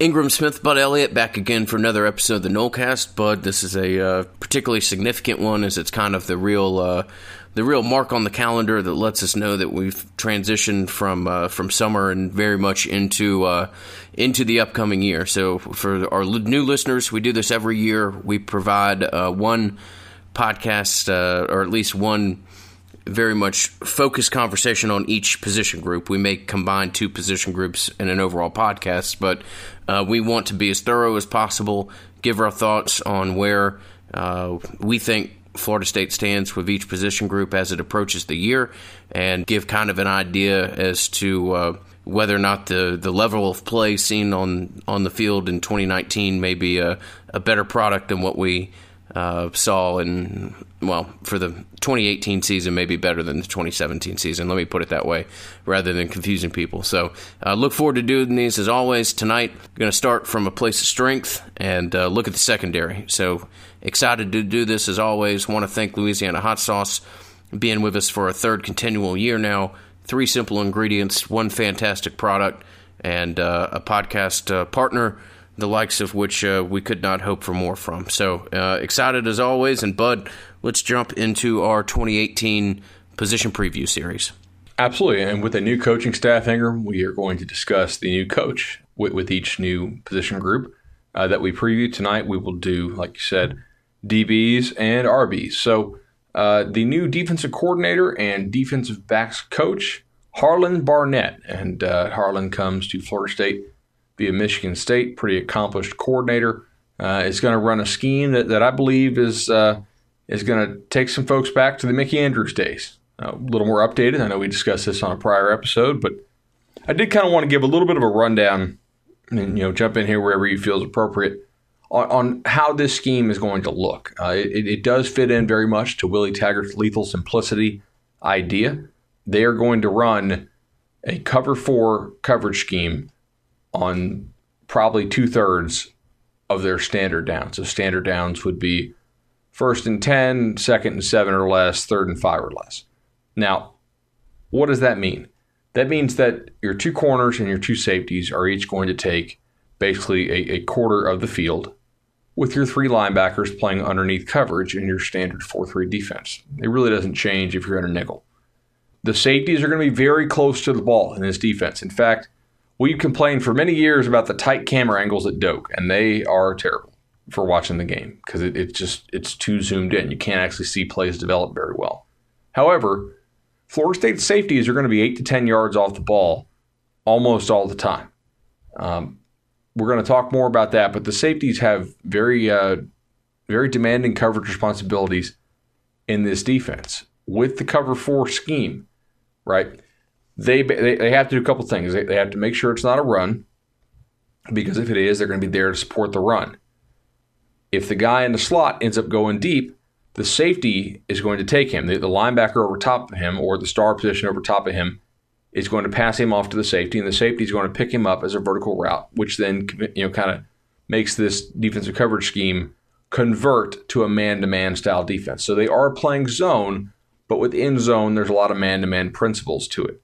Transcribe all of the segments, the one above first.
Ingram Smith, Bud Elliott, back again for another episode of the Nolecast. Bud, this is a uh, particularly significant one, as it's kind of the real, uh, the real mark on the calendar that lets us know that we've transitioned from uh, from summer and very much into uh, into the upcoming year. So, for our new listeners, we do this every year. We provide uh, one podcast, uh, or at least one very much focused conversation on each position group. We may combine two position groups in an overall podcast, but uh, we want to be as thorough as possible, give our thoughts on where uh, we think Florida State stands with each position group as it approaches the year, and give kind of an idea as to uh, whether or not the, the level of play seen on, on the field in 2019 may be a, a better product than what we uh, saw in well for the 2018 season maybe better than the 2017 season. Let me put it that way, rather than confusing people. So uh, look forward to doing these as always. Tonight going to start from a place of strength and uh, look at the secondary. So excited to do this as always. Want to thank Louisiana Hot Sauce being with us for a third continual year now. Three simple ingredients, one fantastic product, and uh, a podcast uh, partner the likes of which uh, we could not hope for more from. So uh, excited as always. And Bud, let's jump into our 2018 position preview series. Absolutely. And with a new coaching staff, Ingram, we are going to discuss the new coach with, with each new position group uh, that we preview tonight. We will do, like you said, DBs and RBs. So uh, the new defensive coordinator and defensive backs coach, Harlan Barnett. And uh, Harlan comes to Florida State via Michigan State, pretty accomplished coordinator. Uh, is going to run a scheme that, that I believe is uh, is going to take some folks back to the Mickey Andrews days. A little more updated. I know we discussed this on a prior episode, but I did kind of want to give a little bit of a rundown and you know jump in here wherever you feel is appropriate on, on how this scheme is going to look. Uh, it, it does fit in very much to Willie Taggart's lethal simplicity idea. They are going to run a cover four coverage scheme on probably two thirds of their standard downs. So standard downs would be first and 10, second and 7 or less, third and 5 or less. Now, what does that mean? That means that your two corners and your two safeties are each going to take basically a, a quarter of the field with your three linebackers playing underneath coverage in your standard 4 3 defense. It really doesn't change if you're in a nickel. The safeties are going to be very close to the ball in this defense. In fact, We've complained for many years about the tight camera angles at Doak, and they are terrible for watching the game because it, it just it's too zoomed in. You can't actually see plays develop very well. However, Florida State safeties are going to be eight to ten yards off the ball almost all the time. Um, we're going to talk more about that, but the safeties have very uh, very demanding coverage responsibilities in this defense with the cover four scheme, right? They, they, they have to do a couple things. They, they have to make sure it's not a run, because if it is, they're going to be there to support the run. If the guy in the slot ends up going deep, the safety is going to take him. The, the linebacker over top of him, or the star position over top of him, is going to pass him off to the safety, and the safety is going to pick him up as a vertical route, which then you know kind of makes this defensive coverage scheme convert to a man-to-man style defense. So they are playing zone, but within zone, there's a lot of man-to-man principles to it.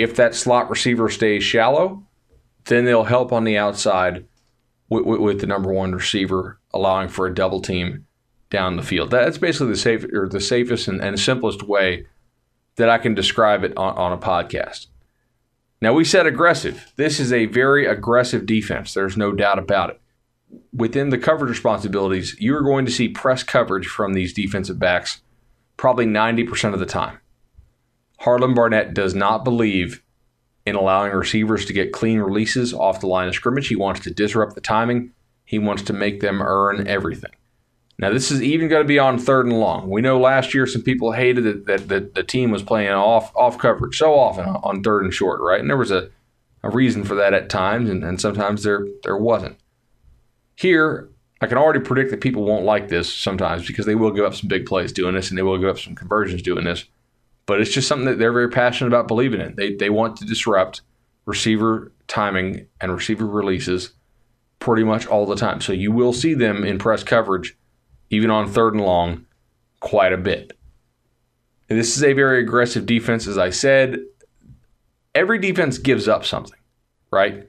If that slot receiver stays shallow, then they'll help on the outside with, with, with the number one receiver, allowing for a double team down the field. That's basically the safe or the safest and, and simplest way that I can describe it on, on a podcast. Now we said aggressive. This is a very aggressive defense. There's no doubt about it. Within the coverage responsibilities, you are going to see press coverage from these defensive backs probably 90% of the time. Harlan Barnett does not believe in allowing receivers to get clean releases off the line of scrimmage. He wants to disrupt the timing. He wants to make them earn everything. Now, this is even going to be on third and long. We know last year some people hated it that, that the team was playing off off coverage so often on third and short, right? And there was a, a reason for that at times, and, and sometimes there there wasn't. Here, I can already predict that people won't like this sometimes because they will give up some big plays doing this, and they will give up some conversions doing this but it's just something that they're very passionate about believing in. They, they want to disrupt receiver timing and receiver releases pretty much all the time. So you will see them in press coverage, even on third and long, quite a bit. And this is a very aggressive defense, as I said. Every defense gives up something, right?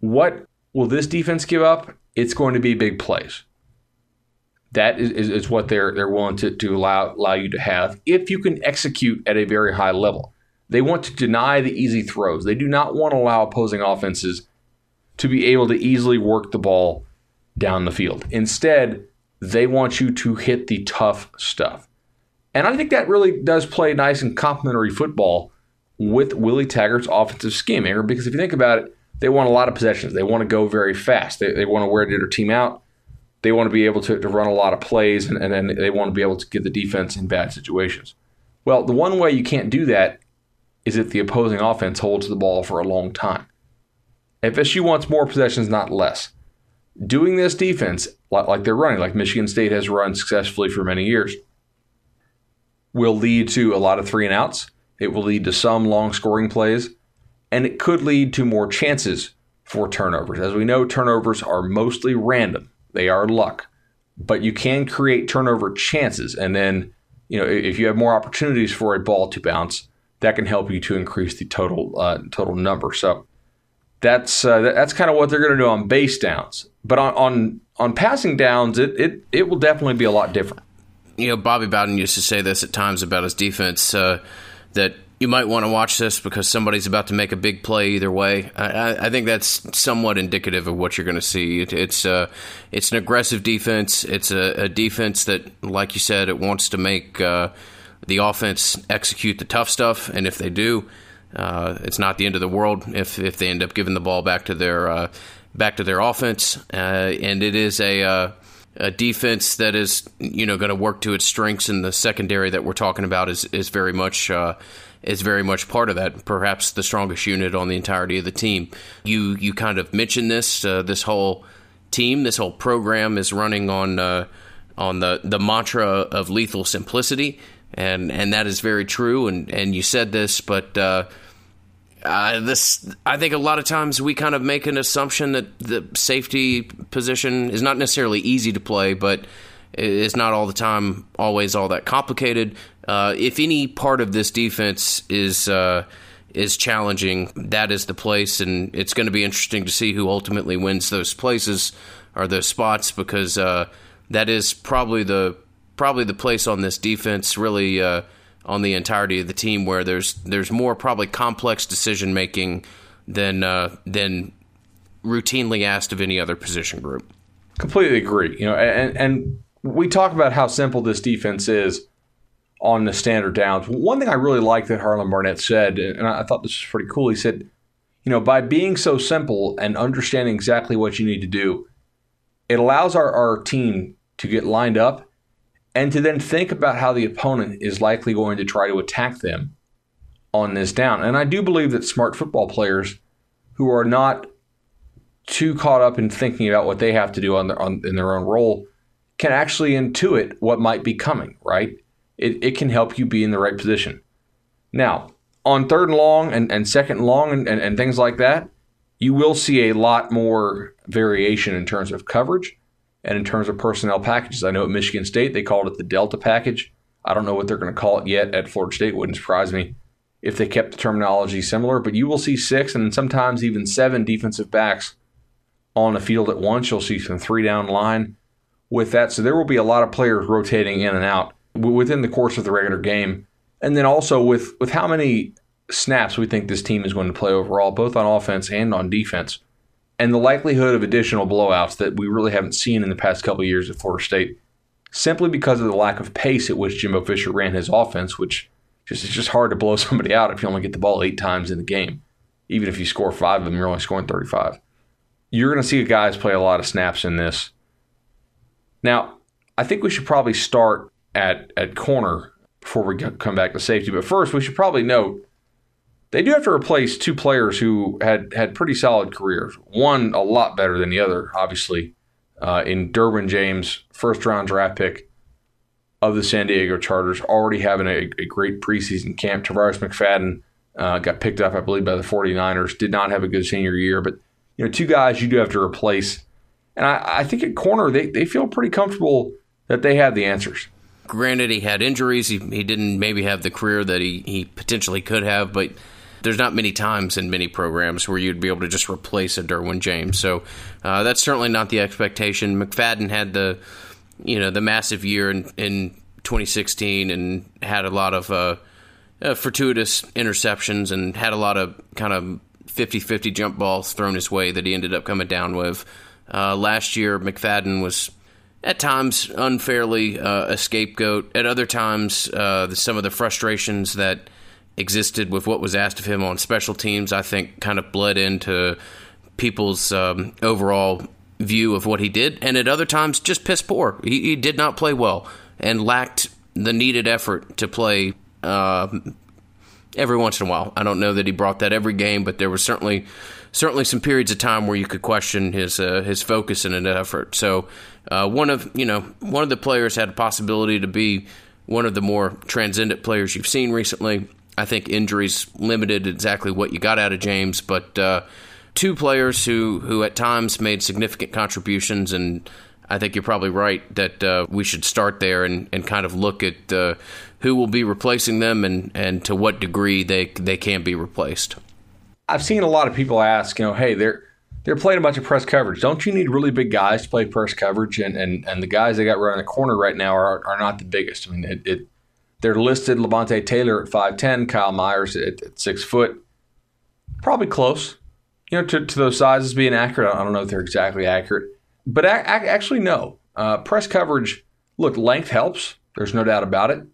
What will this defense give up? It's going to be big plays. That is, is, what they're they're willing to, to allow allow you to have if you can execute at a very high level. They want to deny the easy throws. They do not want to allow opposing offenses to be able to easily work the ball down the field. Instead, they want you to hit the tough stuff. And I think that really does play nice and complementary football with Willie Taggart's offensive scheme, because if you think about it, they want a lot of possessions. They want to go very fast. They, they want to wear their team out. They want to be able to, to run a lot of plays, and, and then they want to be able to get the defense in bad situations. Well, the one way you can't do that is if the opposing offense holds the ball for a long time. FSU wants more possessions, not less. Doing this defense, like they're running, like Michigan State has run successfully for many years, will lead to a lot of three and outs. It will lead to some long scoring plays, and it could lead to more chances for turnovers. As we know, turnovers are mostly random, they are luck, but you can create turnover chances. And then, you know, if you have more opportunities for a ball to bounce, that can help you to increase the total uh, total number. So that's uh, that's kind of what they're going to do on base downs. But on, on on passing downs, it, it it will definitely be a lot different. You know, Bobby Bowden used to say this at times about his defense uh, that you might want to watch this because somebody's about to make a big play either way. I, I think that's somewhat indicative of what you're going to see. It, it's uh, it's an aggressive defense. It's a, a, defense that, like you said, it wants to make uh, the offense execute the tough stuff, and if they do, uh, it's not the end of the world if if they end up giving the ball back to their uh, back to their offense. Uh, and it is a uh, a defense that is you know going to work to its strengths in the secondary that we're talking about is is very much uh, is very much part of that. Perhaps the strongest unit on the entirety of the team. You you kind of mentioned this uh, this whole team this whole program is running on uh, on the the mantra of lethal simplicity and and that is very true and and you said this but uh, uh, this, I think, a lot of times we kind of make an assumption that the safety position is not necessarily easy to play, but it's not all the time always all that complicated. Uh, if any part of this defense is uh, is challenging, that is the place, and it's going to be interesting to see who ultimately wins those places or those spots because uh, that is probably the probably the place on this defense really uh, on the entirety of the team where there's there's more probably complex decision making than uh, than routinely asked of any other position group. Completely agree. You know, and and we talk about how simple this defense is on the standard downs. One thing I really like that Harlan Barnett said, and I thought this was pretty cool. He said, you know, by being so simple and understanding exactly what you need to do, it allows our, our team to get lined up and to then think about how the opponent is likely going to try to attack them on this down. And I do believe that smart football players who are not too caught up in thinking about what they have to do on their, on, in their own role can actually intuit what might be coming, right? It, it can help you be in the right position. Now, on third and long and, and second and long and, and, and things like that, you will see a lot more variation in terms of coverage and in terms of personnel packages. I know at Michigan State they called it the Delta package. I don't know what they're going to call it yet at Florida State. Wouldn't surprise me if they kept the terminology similar, but you will see six and sometimes even seven defensive backs on the field at once. You'll see some three down line with that. So there will be a lot of players rotating in and out within the course of the regular game. And then also with, with how many snaps we think this team is going to play overall, both on offense and on defense and the likelihood of additional blowouts that we really haven't seen in the past couple years at Florida State, simply because of the lack of pace at which Jimbo Fisher ran his offense, which just it's just hard to blow somebody out if you only get the ball eight times in the game. Even if you score five of them, you're only scoring 35. You're going to see guys play a lot of snaps in this. Now, I think we should probably start at at corner before we come back to safety. But first, we should probably note they do have to replace two players who had had pretty solid careers. One a lot better than the other, obviously, uh, in Derwin James, first round draft pick of the San Diego Chargers, already having a, a great preseason camp. Tarvarus McFadden uh, got picked up, I believe, by the 49ers. Did not have a good senior year, but you know, two guys you do have to replace. And I, I think at corner they, they feel pretty comfortable that they have the answers. Granted, he had injuries. He, he didn't maybe have the career that he, he potentially could have, but there's not many times in many programs where you'd be able to just replace a Derwin James. So uh, that's certainly not the expectation. McFadden had the you know the massive year in, in 2016 and had a lot of uh, uh, fortuitous interceptions and had a lot of kind of 50-50 jump balls thrown his way that he ended up coming down with. Uh, last year, McFadden was at times unfairly uh, a scapegoat. At other times, uh, some of the frustrations that existed with what was asked of him on special teams, I think, kind of bled into people's um, overall view of what he did. And at other times, just piss poor. He, he did not play well and lacked the needed effort to play. Uh, every once in a while, I don't know that he brought that every game, but there was certainly certainly some periods of time where you could question his uh, his focus and an effort. So uh, one of you know one of the players had a possibility to be one of the more transcendent players you've seen recently. I think injuries limited exactly what you got out of James, but uh, two players who who at times made significant contributions and. I think you're probably right that uh, we should start there and, and kind of look at uh, who will be replacing them and, and to what degree they they can be replaced. I've seen a lot of people ask, you know, hey, they're they're playing a bunch of press coverage. Don't you need really big guys to play press coverage? And and, and the guys they got running the corner right now are, are not the biggest. I mean, it, it they're listed Levonta Taylor at five ten, Kyle Meyers at, at, six foot, probably close. You know, to, to those sizes being accurate. I don't know if they're exactly accurate, but a, a, actually no. Uh, press coverage. Look, length helps. There's no doubt about it.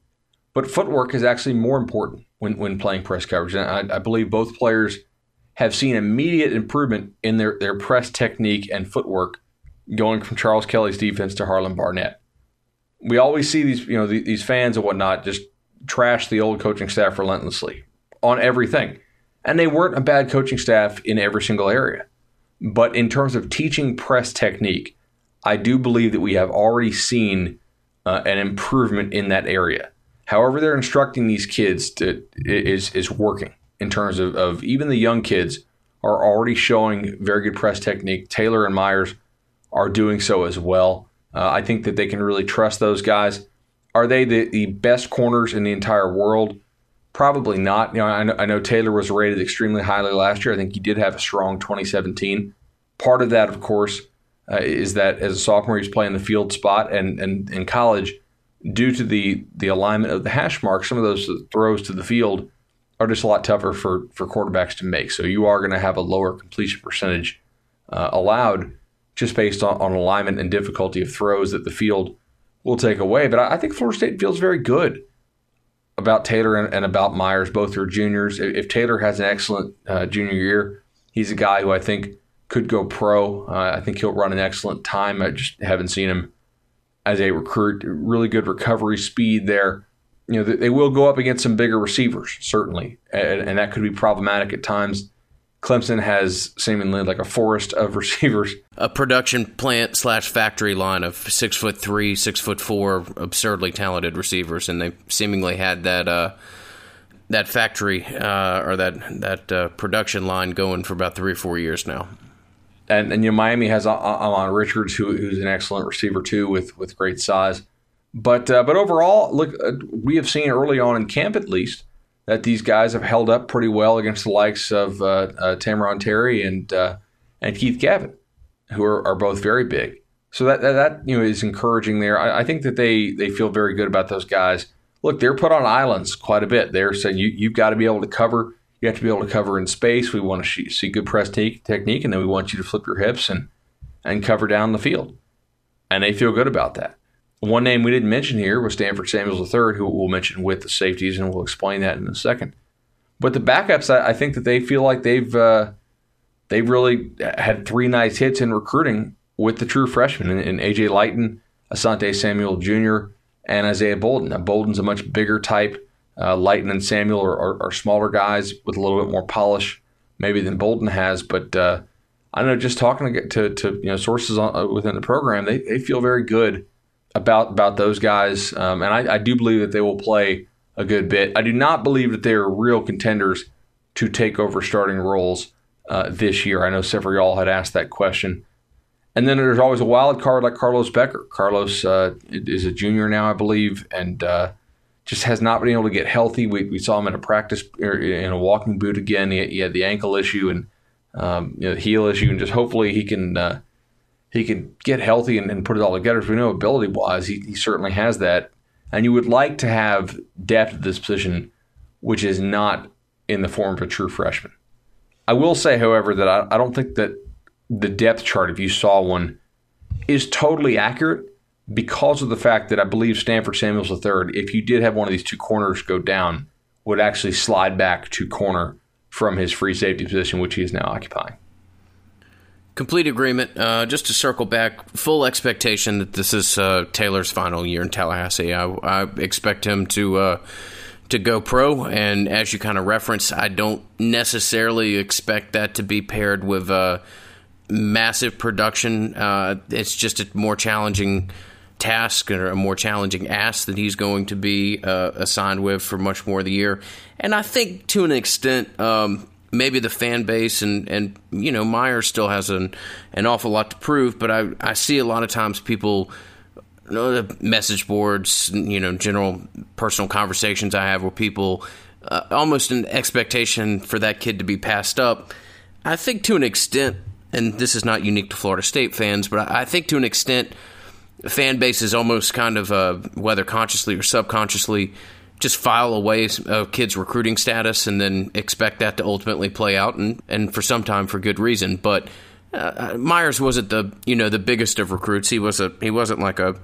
But footwork is actually more important when, when playing press coverage. And I, I believe both players have seen immediate improvement in their, their press technique and footwork going from Charles Kelly's defense to Harlan Barnett. We always see these, you know, these fans and whatnot just trash the old coaching staff relentlessly on everything. And they weren't a bad coaching staff in every single area. But in terms of teaching press technique, I do believe that we have already seen uh, an improvement in that area. However, they're instructing these kids to, is is working in terms of, of even the young kids are already showing very good press technique. Taylor and Meyers are doing so as well. Uh, I think that they can really trust those guys. Are they the, the best corners in the entire world? Probably not. You know, I know, I know Taylor was rated extremely highly last year. I think he did have a strong 2017. Part of that, of course, uh, is that as a sophomore, he's playing the field spot, and, and in college, due to the the alignment of the hash mark, some of those throws to the field are just a lot tougher for for quarterbacks to make. So you are going to have a lower completion percentage uh, allowed just based on, on alignment and difficulty of throws that the field will take away. But I, I think Florida State feels very good about Taylor and, and, about Meyers. Both are juniors. If, if Taylor has an excellent uh, junior year, he's a guy who I think could go pro. Uh, I think he'll run an excellent time. I just haven't seen him as a recruit. Really good recovery speed there you know, they will go up against some bigger receivers, certainly, and, and that could be problematic at times. Clemson has seemingly like a forest of receivers. A production plant slash factory line of six foot three, six foot four, absurdly talented receivers, and they seemingly had that uh, that factory uh, or that that uh, production line going for about three or four years now. And, and you know, Miami has Ahmmon Richards, who, who's an excellent receiver too, with with great size. But uh, but overall, look, uh, we have seen early on in camp at least that these guys have held up pretty well against the likes of uh, uh, Tamorrion Terry and uh, and Keith Gavin, who are, are both very big. So that, that, that you know is encouraging there. I, I, think that they they feel very good about those guys. Look, they're put on islands quite a bit. They're saying you you've got to be able to cover. You have to be able to cover in space. We want to see good press te- technique, and then we want you to flip your hips and and cover down the field. And they feel good about that. One name we didn't mention here was Stanford Samuels III, who we'll mention with the safeties, and we'll explain that in a second. But the backups, I, think that they feel like they've uh, they've really had three nice hits in recruiting with the true freshmen in, AJ Lytton, Asante Samuel Jr., and Isaiah Bolden. Now, Bolden's a much bigger type. Uh, Lytton and Samuel are, are, are, smaller guys with a little bit more polish, maybe than Bolden has. But uh, I know just talking to, to, to you know sources on, uh, within the program, they, they feel very good about about those guys, um, and I, I, do believe that they will play a good bit. I do not believe that they are real contenders to take over starting roles uh, this year. I know several y'all had asked that question. And then there's always a wild card like Carlos Becker. Carlos uh, is a junior now, I believe, and uh, just has not been able to get healthy. We, we saw him in a practice er, in a walking boot again. He, he had the ankle issue and um, you know, heel issue, and just hopefully he can uh, he can get healthy and, and, put it all together. As we know, ability wise, he, he certainly has that. And you would like to have depth at this position, which is not in the form of a true freshman. I will say, however, that I, I don't think that the depth chart, if you saw one, is totally accurate because of the fact that I believe Stanford Samuels III, if you did have one of these two corners go down, would actually slide back to corner from his free safety position, which he is now occupying. Complete agreement. Uh, just to circle back, full expectation that this is uh, Taylor's final year in Tallahassee. I, I expect him to uh, to go pro, and as you kind of reference, I don't necessarily expect that to be paired with uh, massive production. Uh, it's just a more challenging task or a more challenging ask that he's going to be uh, assigned with for much more of the year. And I think to an extent, um, maybe the fan base and and you know Meyer still has an an awful lot to prove, but I I see a lot of times people. You know, the message boards, you know, general personal conversations I have with people, uh, almost an expectation for that kid to be passed up. I think to an extent, and this is not unique to Florida State fans, but I think to an extent, fan base is almost kind of, uh, whether consciously or subconsciously, just file away a kid's recruiting status and then expect that to ultimately play out, and, and for some time for good reason. But uh, Meyers wasn't the you know the biggest of recruits. He was a he wasn't like a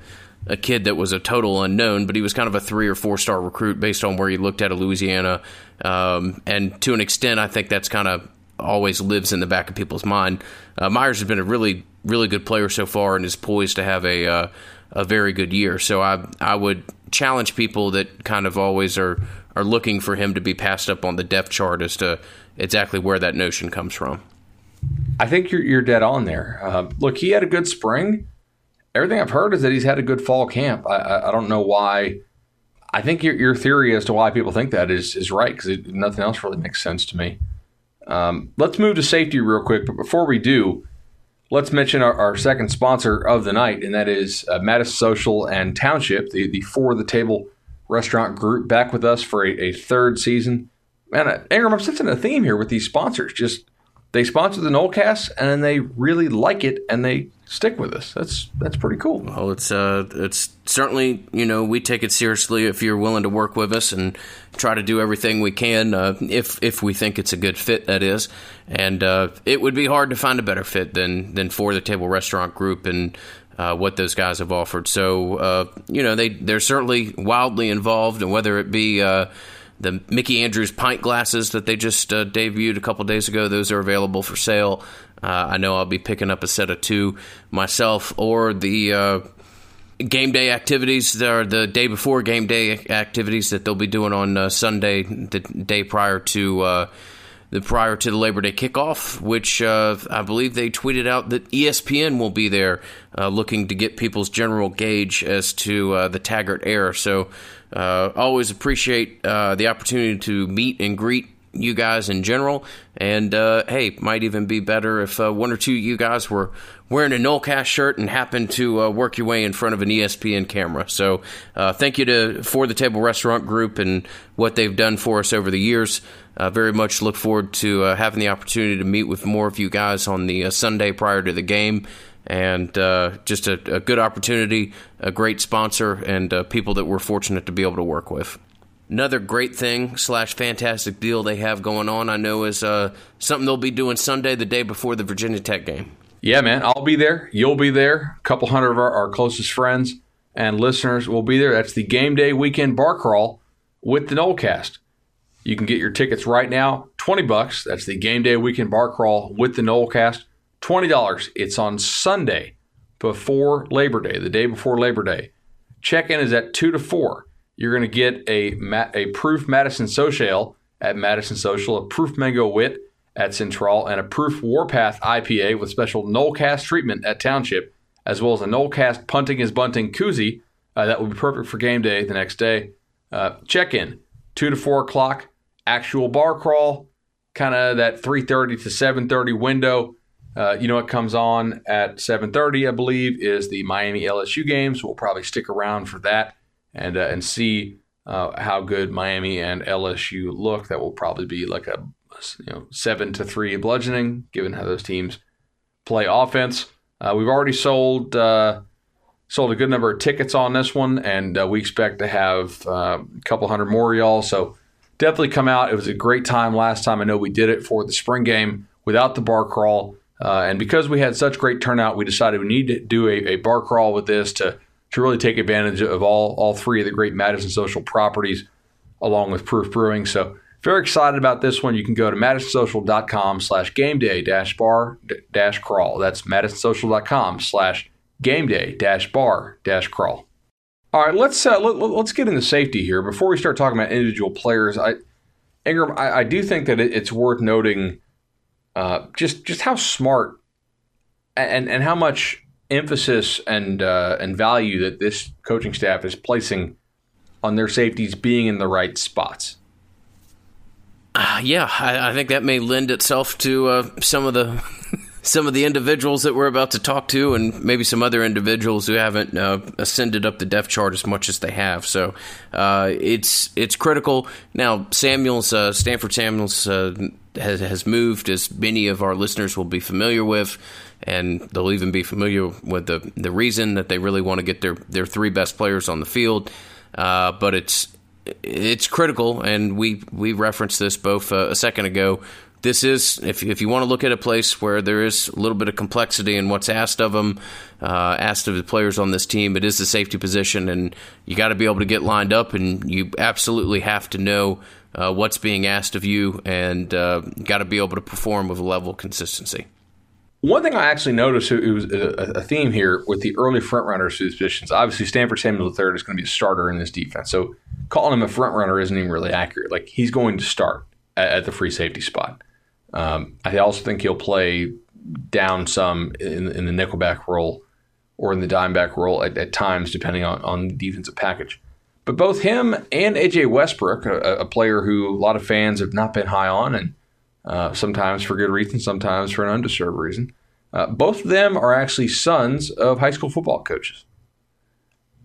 a kid that was a total unknown, but he was kind of a three or four star recruit based on where he looked at a Louisiana. Um, and to an extent, I think that's kind of always lives in the back of people's mind. Uh, Meyers has been a really really good player so far and is poised to have a uh, a very good year. So I I would challenge people that kind of always are are looking for him to be passed up on the depth chart as to exactly where that notion comes from. I think you're you're dead on there. Uh, look, he had a good spring. Everything I've heard is that he's had a good fall camp. I, I, I don't know why. I think your, your theory as to why people think that is is right because nothing else really makes sense to me. Um, let's move to safety real quick, but before we do, Let's mention our, our, second sponsor of the night, and that is uh, Madison Social and Township, the, the For the Table restaurant group, back with us for a, a third season. Man, uh, Ingram, I'm sensing a theme here with these sponsors. Just they sponsor the Nolecast, and they really like it, and they stick with us. That's that's pretty cool. Well, it's uh, it's certainly you know we take it seriously if you're willing to work with us and try to do everything we can uh, if if we think it's a good fit. That is, and uh, it would be hard to find a better fit than than for the table restaurant group and. Uh, what those guys have offered, so uh, you know they they're certainly wildly involved, and whether it be uh, the Mickey Andrews pint glasses that they just uh, debuted a couple days ago. Those are available for sale. Uh, I know I'll be picking up a set of two myself, or the uh, game day activities, or the day before game day activities that they'll be doing on uh, Sunday, the day prior to uh, the prior to the Labor Day kickoff, which uh, I believe they tweeted out that ESPN will be there, looking to get people's general gauge as to the Taggart era. So uh, always appreciate uh, the opportunity to meet and greet you guys in general. And uh, hey, might even be better if uh, one or two of you guys were wearing a Nolecast shirt and happened to uh, work your way in front of an ESPN camera. So uh, thank you to For the Table Restaurant Group and what they've done for us over the years. very much look forward to having the opportunity to meet with more of you guys on the Sunday prior to the game and uh, just a, a, good opportunity, a great sponsor, and uh, people that we're fortunate to be able to work with. Another great thing slash fantastic deal they have going on, I know, is uh, something they'll be doing Sunday, the day before the Virginia Tech game. Yeah, man, I'll be there. You'll be there. A couple hundred of our, our closest friends and listeners will be there. That's the game day weekend bar crawl with the Nolecast. You can get your tickets right now, twenty bucks. That's the game day weekend bar crawl with the Nolecast. $20. It's on Sunday before Labor Day, the day before Labor Day. Check in is at 2 to 4. You're going to get a, a proof Madison Social at Madison Social, a proof Mango Wit at Central, and a proof Warpath IPA with special Nolecast treatment at Township, as well as a Nolecast Punting is Bunting koozie uh, that will be perfect for game day the next day. Uh, check in 2 to 4 o'clock, actual bar crawl, kind of that 3.30 to 7.30 window. Uh, you know what comes on at 7:30, I believe, is the Miami LSU game. So we'll probably stick around for that and uh, and see uh, how good Miami and LSU look. That will probably be like a you know seven to three bludgeoning, given how those teams play offense. Uh, we've already sold uh, sold a good number of tickets on this one, and uh, we expect to have uh, a couple hundred more y'all. So definitely come out. It was a great time last time. I know we did it for the spring game without the bar crawl. Uh, and because we had such great turnout, we decided we need to do a, a, bar crawl with this to, to really take advantage of all, all three of the great Madison social properties along with Proof Brewing. So very excited about this one. You can go to madisonsocial.com slash game day dash bar dash crawl. That's madisonsocial.com slash game day dash bar dash crawl. All right, let's uh, let, us get into safety here before we start talking about individual players. I Ingram, I, I do think that it, it's worth noting uh, just just how smart and and how much emphasis and uh, and value that this coaching staff is placing on their safeties being in the right spots. Uh, yeah, I, I, think that may lend itself to uh, some of the some of the individuals that we're about to talk to, and maybe some other individuals who haven't uh, ascended up the depth chart as much as they have. So uh, it's it's critical. Now, Samuels, uh, Stanford Samuels, uh, has has moved, as many of our listeners will be familiar with, and they'll even be familiar with the the reason that they really want to get their their three best players on the field. Uh, but it's it's critical, and we we referenced this both uh, a second ago this is if if you want to look at a place where there is a little bit of complexity in what's asked of them, uh, asked of the players on this team, it is the safety position, and you got to be able to get lined up, and you absolutely have to know uh, what's being asked of you, and uh, got to be able to perform with a level of consistency. One thing I actually noticed it was a, theme here with the early front runners to these positions. Obviously, Stanford Samuel III is going to be a starter in this defense, so calling him a front runner isn't even really accurate. Like he's going to start at, at the free safety spot. Um, I also think he'll play down some in, in the nickelback role or in the dimeback role at, at, times, depending on, on the defensive package. But both him and AJ Westbrook, a, a, player who a lot of fans have not been high on, and uh, sometimes for good reason, sometimes for an undeserved reason, uh, both of them are actually sons of high school football coaches.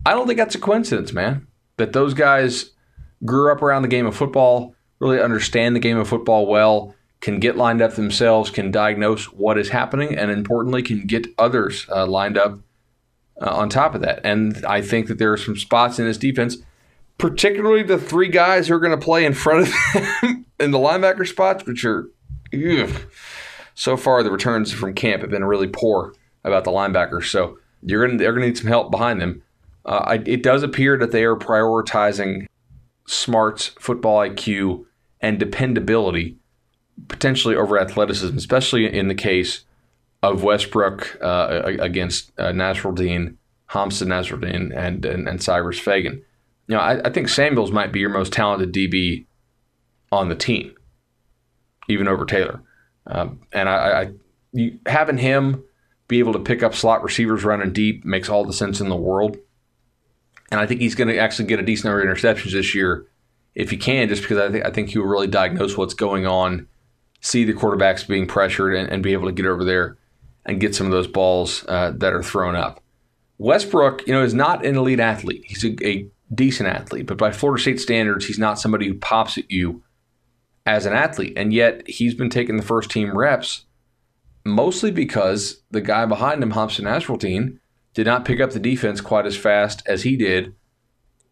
I don't think that's a coincidence, man, that those guys grew up around the game of football, really understand the game of football well, can get lined up themselves, can diagnose what is happening, and importantly, can get others uh, lined up uh, on top of that. And I think that there are some spots in this defense, particularly the three guys who are going to play in front of them in the linebacker spots, which are ugh. So far the returns from camp have been really poor about the linebackers. So you're to they're going to need some help behind them. Uh, I, it does appear that they are prioritizing smarts, football IQ, and dependability potentially over athleticism, especially in the case of Westbrook uh, against uh, Nasirildeen, Hamsah Nasirildeen, and, and, and Cyrus Fagan. You know, I, I, think Samuels might be your most talented DB on the team, even over Taylor. Um, and I, I you, having him be able to pick up slot receivers running deep makes all the sense in the world. And I think he's going to actually get a decent number of interceptions this year if he can, just because I think I think he will really diagnose what's going on see the quarterbacks being pressured and, and be able to get over there and get some of those balls uh, that are thrown up. Westbrook, you know, is not an elite athlete. He's a, a decent athlete, but by Florida State standards, he's not somebody who pops at you as an athlete. And yet he's been taking the first team reps mostly because the guy behind him, Hamsah Nasirildeen, did not pick up the defense quite as fast as he did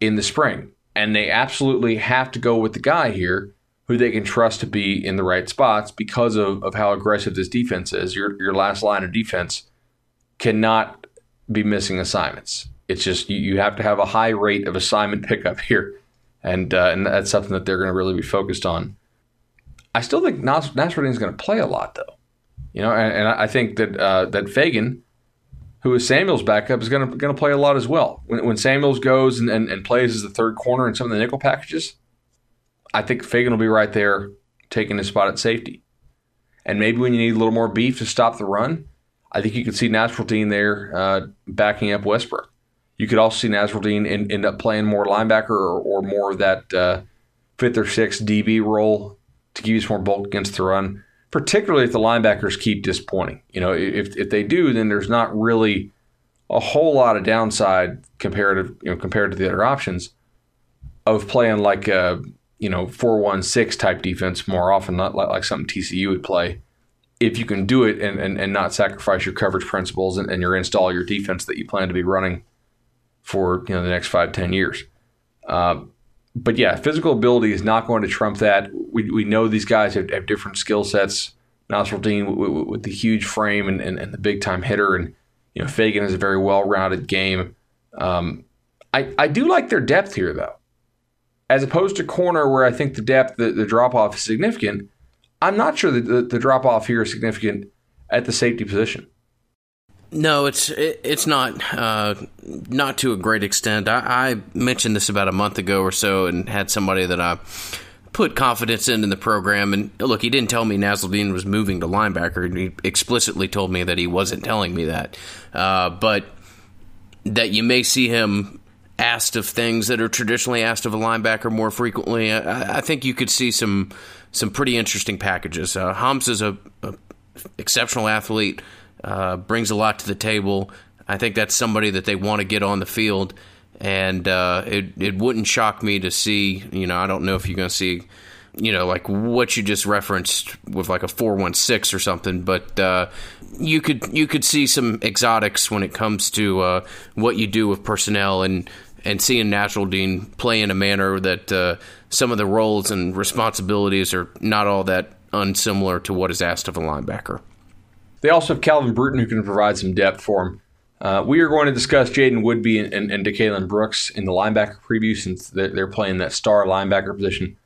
in the spring. And they absolutely have to go with the guy here who they can trust to be in the right spots because of, of how aggressive this defense is. Your your last line of defense cannot be missing assignments. It's just you, you have to have a high rate of assignment pickup here, and uh, and that's something that they're going to really be focused on. I still think Nas- Nasirildeen is going to play a lot though, you know, and, and I think that uh, that Fagan, who is Samuel's backup, is going to going to play a lot as well. When, when Samuels goes and, and, and plays as the third corner in some of the nickel packages, I think Fagan will be right there taking his spot at safety. And maybe when you need a little more beef to stop the run, I think you could see Nasirildeen there uh, backing up Westbrook. You could also see Nasirildeen end, end up playing more linebacker or, or more of that uh, fifth or sixth DB role to give you some more bulk against the run, particularly if the linebackers keep disappointing. You know, if, if they do, then there's not really a whole lot of downside comparative, you know, compared to the other options of playing like a you know four one six type defense more often, not like, like something TCU would play. If you can do it and, and, and not sacrifice your coverage principles and, and your install your defense that you plan to be running for you know the next five ten years. Uh, but yeah, physical ability is not going to trump that. We, we know these guys have, have different skill sets. Nasirildeen with, with, with, the huge frame and, and, and the big time hitter, and you know Fagan has a very well rounded game. Um, I I do like their depth here though, as opposed to corner where I think the depth the, the drop off is significant. I'm not sure that the, the drop off here is significant at the safety position. No, it's it, it's not uh, not to a great extent. I, I, mentioned this about a month ago or so, and had somebody that I put confidence in in the program. And look, he didn't tell me Nasirildeen was moving to linebacker. He explicitly told me that he wasn't telling me that, uh, but that you may see him asked of things that are traditionally asked of a linebacker more frequently. I, I think you could see some some pretty interesting packages. Uh, is a, a exceptional athlete uh, brings a lot to the table. I think that's somebody that they want to get on the field, and uh, it it wouldn't shock me to see. You know, I don't know if you're going to see, you know, like what you just referenced with like a four one six or something, but uh, you could you could see some exotics when it comes to uh, what you do with personnel and and seeing Nasirildeen play in a manner that uh, some of the roles and responsibilities are not all that unsimilar to what is asked of a linebacker. They also have Calvin Bruton who can provide some depth for him. Uh, we are going to discuss Jaiden Woodbey and, and, and DeCalon Brooks in the linebacker preview since they're playing that star linebacker position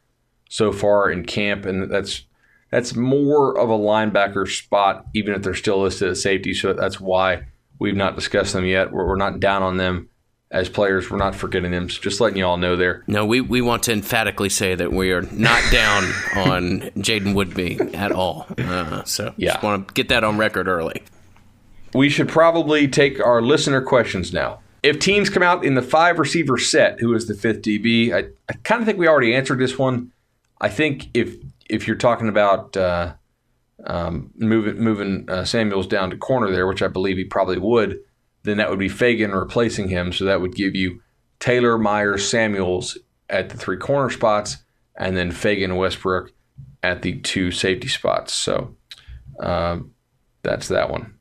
so far in camp, and that's that's more of a linebacker spot, even if they're still listed as safety. So that's why we've not discussed them yet. We're, we're not down on them as players. We're not forgetting them. So just letting you all know there. No, we, we want to emphatically say that we are not down on Jaiden Woodbey at all. Uh, so yeah. just want to get that on record early. We should probably take our listener questions now. If teams come out in the five receiver set, who is the fifth DB? I, I kind of think we already answered this one. I think if if you're talking about uh, um, moving moving uh, Samuels down to corner there, which I believe he probably would, then that would be Fagan replacing him. So that would give you Taylor, Meyers, Samuels at the three corner spots, and then Fagan Westbrook at the two safety spots. So um, that's that one.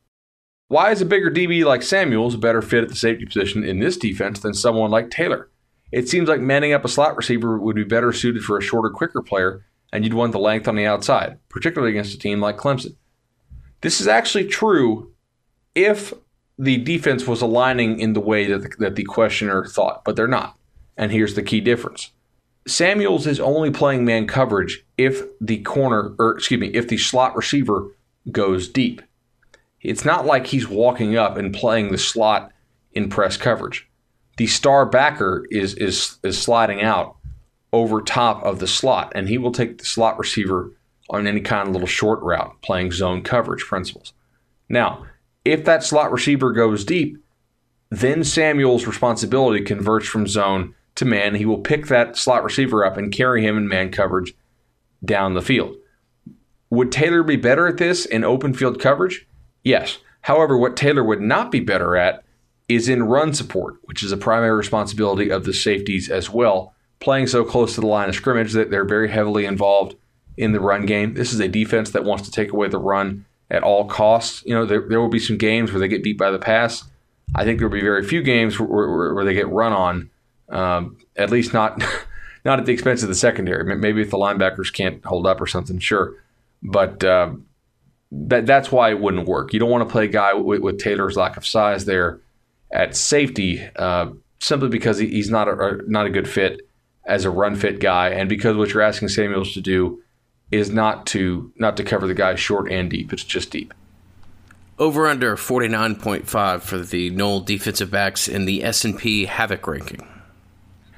Why is a bigger DB like Samuels a better fit at the safety position in this defense than someone like Taylor? It seems like manning up a slot receiver would be better suited for a shorter, quicker player, and you'd want the length on the outside, particularly against a team like Clemson. This is actually true if the defense was aligning in the way that the, that the questioner thought, but they're not. And here's the key difference. Samuels is only playing man coverage if the corner, or excuse me, if the slot receiver goes deep. It's not like he's walking up and playing the slot in press coverage. The star backer is is is sliding out over top of the slot, and he will take the slot receiver on any kind of little short route, playing zone coverage principles. Now, if that slot receiver goes deep, then Samuel's responsibility converts from zone to man. He will pick that slot receiver up and carry him in man coverage down the field. Would Taylor be better at this in open field coverage? Yes. However, what Taylor would not be better at is in run support, which is a primary responsibility of the safeties as well, playing so close to the line of scrimmage that they're very heavily involved in the run game. This is a defense that wants to take away the run at all costs. You know, there, there will be some games where they get beat by the pass. I think there will be very few games where, where, where they get run on, um, at least not not at the expense of the secondary. Maybe if the linebackers can't hold up or something, sure. But uh, that that's why it wouldn't work. You don't want to play a guy with, with Taylor's lack of size there at safety, uh, simply because he, he's not a, not a good fit as a run fit guy, and because what you're asking Samuels to do is not to not to cover the guy short and deep. It's just deep. Over under 49.5 for the Nole defensive backs in the S&P Havoc ranking.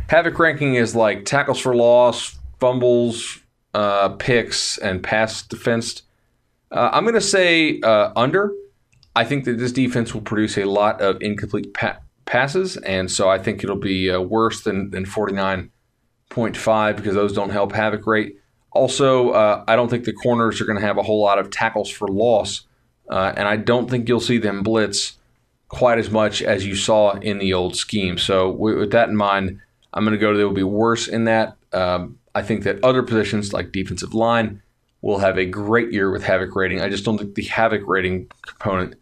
Havoc ranking is like tackles for loss, fumbles, uh, picks, and pass defense. Uh, I'm going to say uh, under. I think that this defense will produce a lot of incomplete pa- passes, and so I think it'll be uh, worse than, than 49.5 because those don't help Havoc rate. Also, uh, I don't think the corners are going to have a whole lot of tackles for loss, uh, and I don't think you'll see them blitz quite as much as you saw in the old scheme. So, with that in mind, I'm going to go they will be worse in that. Um, I think that other positions like defensive line will have a great year with Havoc rating. I just don't think the Havoc rating component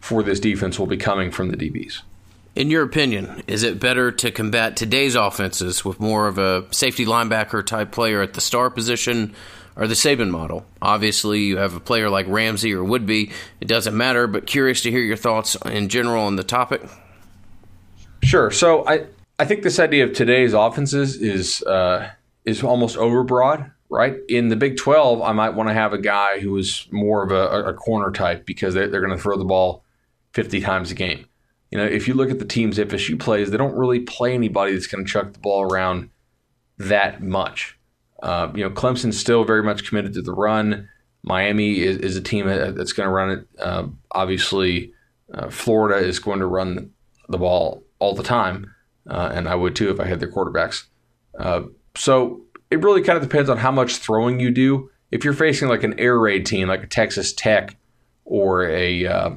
for this defense will be coming from the DBs. In your opinion, is it better to combat today's offenses with more of a safety linebacker type player at the star position or the Saban model? Obviously, you have a player like Ramsey or Woodbey. It doesn't matter, but curious to hear your thoughts in general on the topic. Sure. So I, I think this idea of today's offenses is uh, is almost overbroad right? In the Big 12, I might want to have a guy who is more of a, a corner type because they're, they're going to throw the ball 50 times a game. You know, if you look at the teams FSU plays, they don't really play anybody that's going to chuck the ball around that much. Uh, you know, Clemson's still very much committed to the run. Miami is, is a team that's going to run it. Uh, obviously, uh, Florida is going to run the ball all the time, uh, and I would too if I had their quarterbacks. Uh, so it really kind of depends on how much throwing you do. If you're facing like an air raid team, like a Texas Tech or a uh,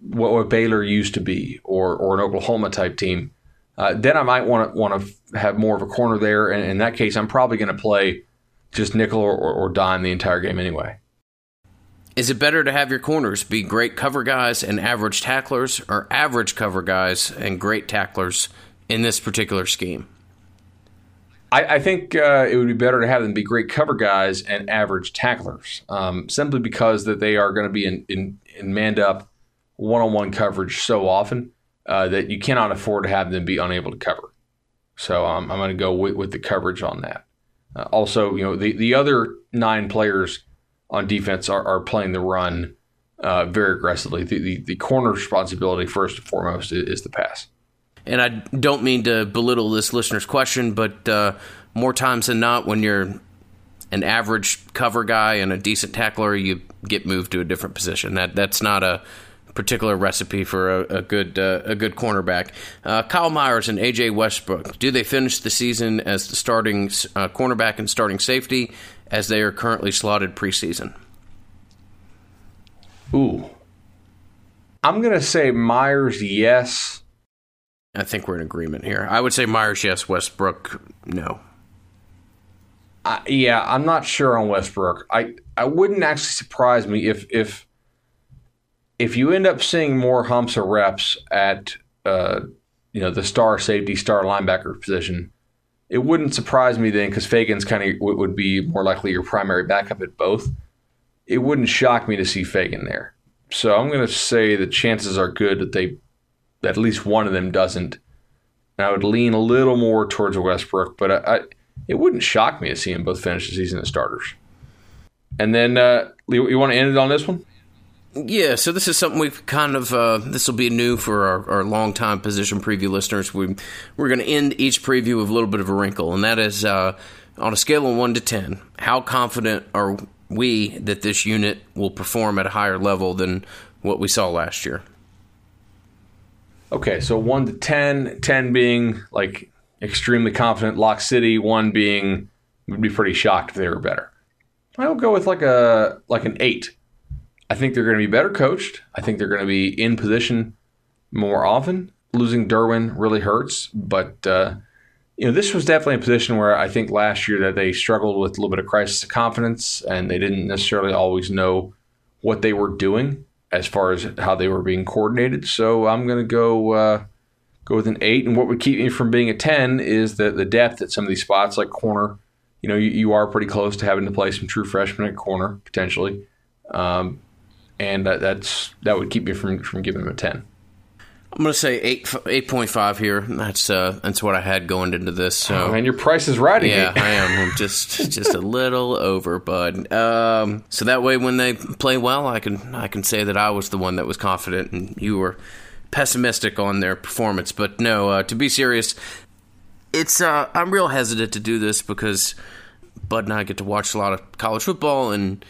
what, what, Baylor used to be, or or an Oklahoma type team, uh, then I might want to want to have more of a corner there. And in that case, I'm probably going to play just nickel or, or dime the entire game anyway. Is it better to have your corners be great cover guys and average tacklers, or average cover guys and great tacklers in this particular scheme? I, I think uh, it would be better to have them be great cover guys and average tacklers, um, simply because that they are going to be in, in, in manned up one-on-one coverage so often uh, that you cannot afford to have them be unable to cover. So um, I'm going to go with, with the coverage on that. Uh, also, you know, the, the other nine players on defense are, are playing the run uh, very aggressively. The, the, the corner responsibility, first and foremost, is, is the pass and I don't mean to belittle this listener's question, but uh, more times than not, when you're an average cover guy and a decent tackler, you get moved to a different position. That that's not a particular recipe for a, a good uh, a good cornerback. Uh, Kyle Meyers and AJ Westbrook, do they finish the season as the starting uh, cornerback and starting safety as they are currently slotted preseason? Ooh, I'm gonna say Meyers yes. I think we're in agreement here. I would say Meyers, yes. Westbrook, no. Uh, yeah, I'm not sure on Westbrook. I I wouldn't actually surprise me if if if you end up seeing more humps or reps at uh, you know the star safety, star linebacker position. It wouldn't surprise me then because Feagins kind of would be more likely your primary backup at both. It wouldn't shock me to see Fagan there. So I'm going to say the chances are good that they at least one of them doesn't. And I would lean a little more towards Westbrook, but I, I, it wouldn't shock me to see them both finish the season as starters. And then, uh, you, you want to end it on this one? Yeah, so this is something we've kind of uh, this will be new for our, our long-time position preview listeners. We we're going to end each preview with a little bit of a wrinkle, and that is uh, on a scale of one to ten, how confident are we that this unit will perform at a higher level than what we saw last year? Okay, so one to 10, 10 being like extremely confident, Lock City, one being would be pretty shocked if they were better. I'll go with like a like an eight. I think they're going to be better coached. I think they're going to be in position more often. Losing Derwin really hurts, but uh, you know this was definitely a position where I think last year that they struggled with a little bit of crisis of confidence, and they didn't necessarily always know what they were doing as far as how they were being coordinated. So I'm going to go uh, go with an eight. And what would keep me from being a ten is the the depth at some of these spots, like corner. You know, you, you are pretty close to having to play some true freshmen at corner potentially, um, and that, that's that would keep me from from giving them a ten. I'm going to say eight eight point five here. That's uh, that's what I had going into this. So, oh, and your price is right. Yeah, I am. I'm just just a little over, bud. Um, so that way, when they play well, I can I can say that I was the one that was confident, and you were pessimistic on their performance. But no, uh, to be serious, it's uh, I'm real hesitant to do this because Bud and I get to watch a lot of college football and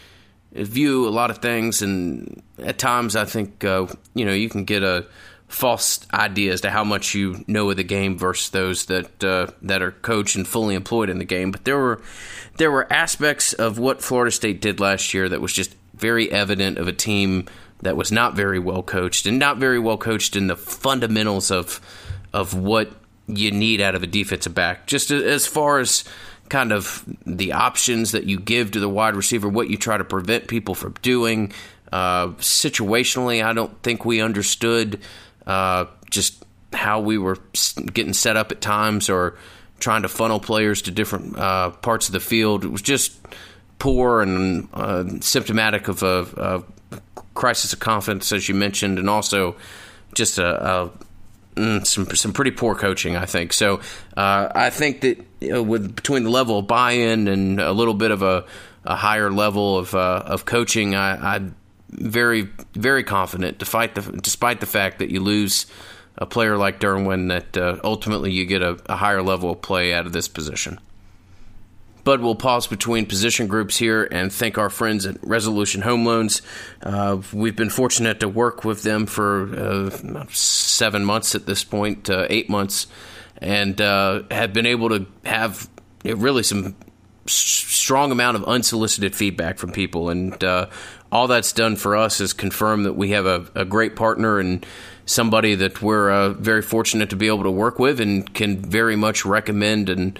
view a lot of things, and at times I think uh, you know you can get a false idea as to how much you know of the game versus those that uh, that are coached and fully employed in the game. But there were there were aspects of what Florida State did last year that was just very evident of a team that was not very well coached and not very well coached in the fundamentals of of what you need out of a defensive back. Just as far as kind of the options that you give to the wide receiver, what you try to prevent people from doing. Uh, situationally, I don't think we understood uh, just how we were getting set up at times or trying to funnel players to different uh, parts of the field. It was just poor and uh, symptomatic of a, a, crisis of confidence, as you mentioned, and also just a, a mm, some some pretty poor coaching, I think. So uh, I think that you know, with between the level of buy-in and a little bit of a, a higher level of uh, of coaching, I, I'm very very confident, despite the despite the fact that you lose a player like Derwin, that uh, ultimately you get a, a higher level of play out of this position. But we'll pause between position groups here and thank our friends at Resolution Home Loans. Uh, we've been fortunate to work with them for uh, seven months at this point, uh, eight months, and uh, have been able to have really some strong amount of unsolicited feedback from people. And uh, all that's done for us is confirm that we have a, a great partner and somebody that we're uh, very fortunate to be able to work with and can very much recommend and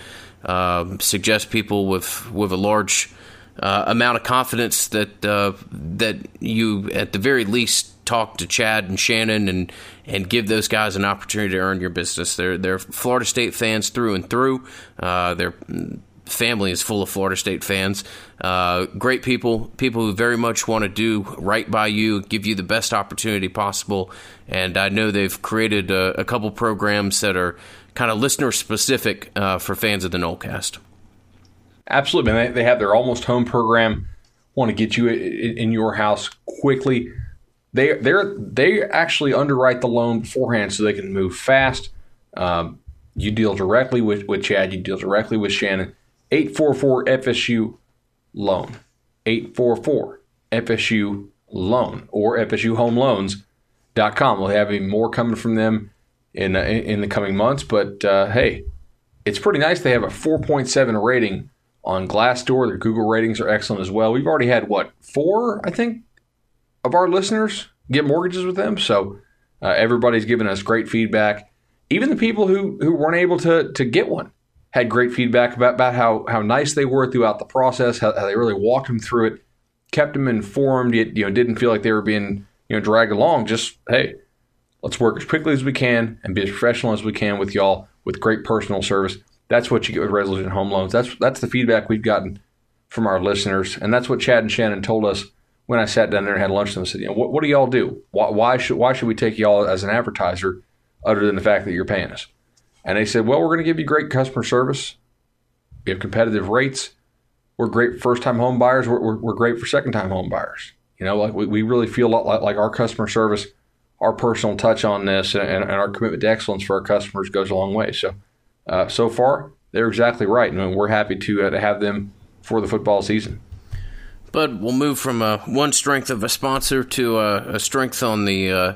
uh, suggest people with with a large uh, amount of confidence that uh, that you at the very least talk to Chad and Shannon and and give those guys an opportunity to earn your business. They're they're Florida State fans through and through. Uh, they're family is full of Florida State fans. Uh, great people, people who very much want to do right by you, give you the best opportunity possible. And I know they've created a, a couple programs that are kind of listener specific uh, for fans of the Nolecast. Absolutely, man. They, have their almost home program. Want to get you in your house quickly. They they they actually underwrite the loan beforehand so they can move fast. Um, you deal directly with, with Chad. You deal directly with Shannon. 844 FSU loan. 844 FSU loan or FSUHomeLoans.com. We'll have more coming from them in uh, in the coming months. But uh, hey, it's pretty nice. They have a 4.7 rating on Glassdoor. Their Google ratings are excellent as well. We've already had what four, I think, of our listeners get mortgages with them. So uh, everybody's given us great feedback. Even the people who who weren't able to to get one had great feedback about, about how, how nice they were throughout the process, how, how they really walked them through it, kept them informed, yet you know didn't feel like they were being you know dragged along. Just hey, let's work as quickly as we can and be as professional as we can with y'all with great personal service. That's what you get with Resolution Home Loans. That's that's the feedback we've gotten from our listeners, and that's what Chad and Shannon told us when I sat down there and had lunch with them. I said, you know, what, what do y'all do? Why, why should why should we take y'all as an advertiser, other than the fact that you're paying us? And they said, well, we're going to give you great customer service. We have competitive rates. We're great first time home buyers. We're, we're, we're, great for second time home buyers. You know, like we, we really feel like, like our customer service, our personal touch on this, and, and our commitment to excellence for our customers goes a long way. So, uh, so far, they're exactly right. And we're happy to, uh, to have them for the football season. But we'll move from uh, one strength of a sponsor to uh, a strength on the uh,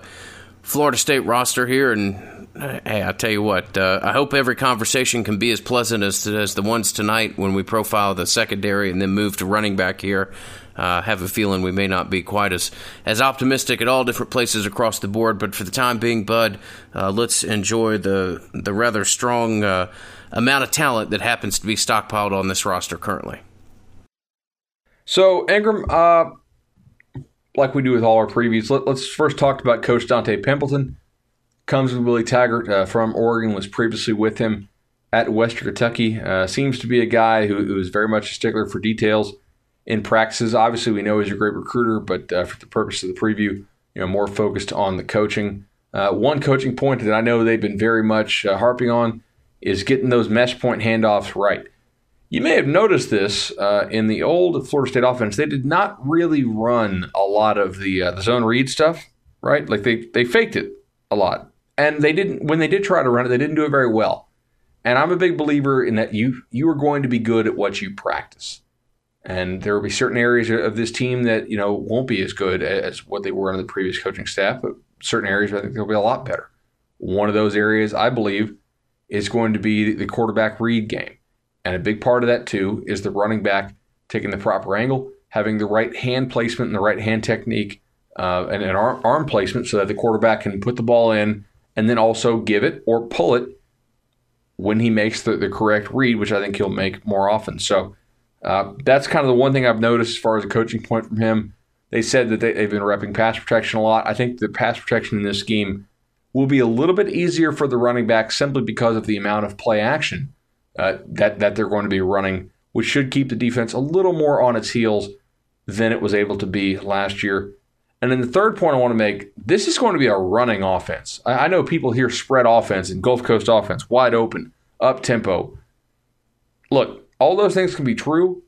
Florida State roster here, and hey, I tell you what, uh, I hope every conversation can be as pleasant as as the ones tonight when we profile the secondary and then move to running back here. Uh, have a feeling we may not be quite as as optimistic at all different places across the board, but for the time being, Bud, uh, let's enjoy the the rather strong uh, amount of talent that happens to be stockpiled on this roster currently. So Ingram, uh, like we do with all our previews, let, us first talk about Coach Donte Pimpleton comes with Willie Taggart uh, from Oregon, was previously with him at Western Kentucky. Uh, seems to be a guy who, who is very much a stickler for details in practices. Obviously, we know he's a great recruiter, but uh, for the purpose of the preview, you know, more focused on the coaching. Uh, one coaching point that I know they've been very much uh, harping on is getting those mesh point handoffs right. You may have noticed this uh, in the old Florida State offense. They did not really run a lot of the the zone read stuff, right? Like they they faked it a lot and they didn't when they did try to run it, they didn't do it very well. And I'm a big believer in that you you are going to be good at what you practice. And there will be certain areas of this team that you know won't be as good as what they were under the previous coaching staff, but certain areas I think they'll be a lot better. One of those areas, I believe, is going to be the quarterback read game, and a big part of that too is the running back taking the proper angle, having the right hand placement and the right hand technique, uh, and an arm, placement so that the quarterback can put the ball in and then also give it or pull it when he makes the, the correct read, which I think he'll make more often. So uh, that's kind of the one thing I've noticed as far as a coaching point from him. They said that they, they've been repping pass protection a lot. I think the pass protection in this scheme will be a little bit easier for the running back simply because of the amount of play action uh, that that they're going to be running, which should keep the defense a little more on its heels than it was able to be last year. And then the third point I want to make this is going to be a running offense. I, I know people hear spread offense and Gulf Coast offense, wide open, up tempo. Look, all those things can be true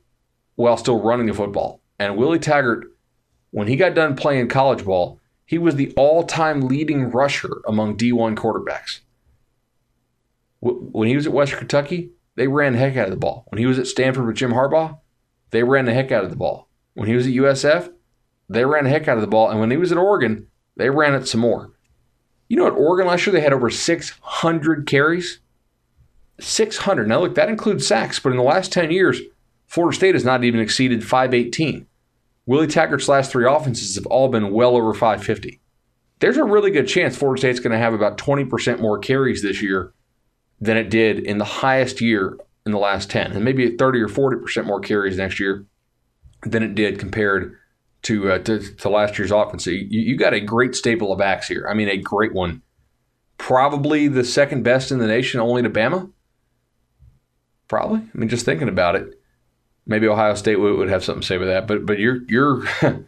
while still running the football. And Willie Taggart, when he got done playing college ball, he was the all time leading rusher among D1 quarterbacks. When he was at Western Kentucky, they ran the heck out of the ball. When he was at Stanford with Jim Harbaugh, they ran the heck out of the ball. When he was at USF, they ran the heck out of the ball. And when he was at Oregon, they ran it some more. You know, at Oregon last year, they had over 600 carries. 600. Now, look, that includes sacks, but in the last 10 years, Florida State has not even exceeded 518. Willie Taggart's last three offenses have all been well over 550. There's a really good chance Florida State's going to have about 20% more carries this year than it did in the highest year in the last 10, and maybe 30 or 40% more carries next year than it did compared to uh, to, to, last year's offense. You, you got a great stable of backs here. I mean, a great one. Probably the second best in the nation, only to Bama. Probably. I mean, just thinking about it, maybe Ohio State would, have something to say about that. But but you're you're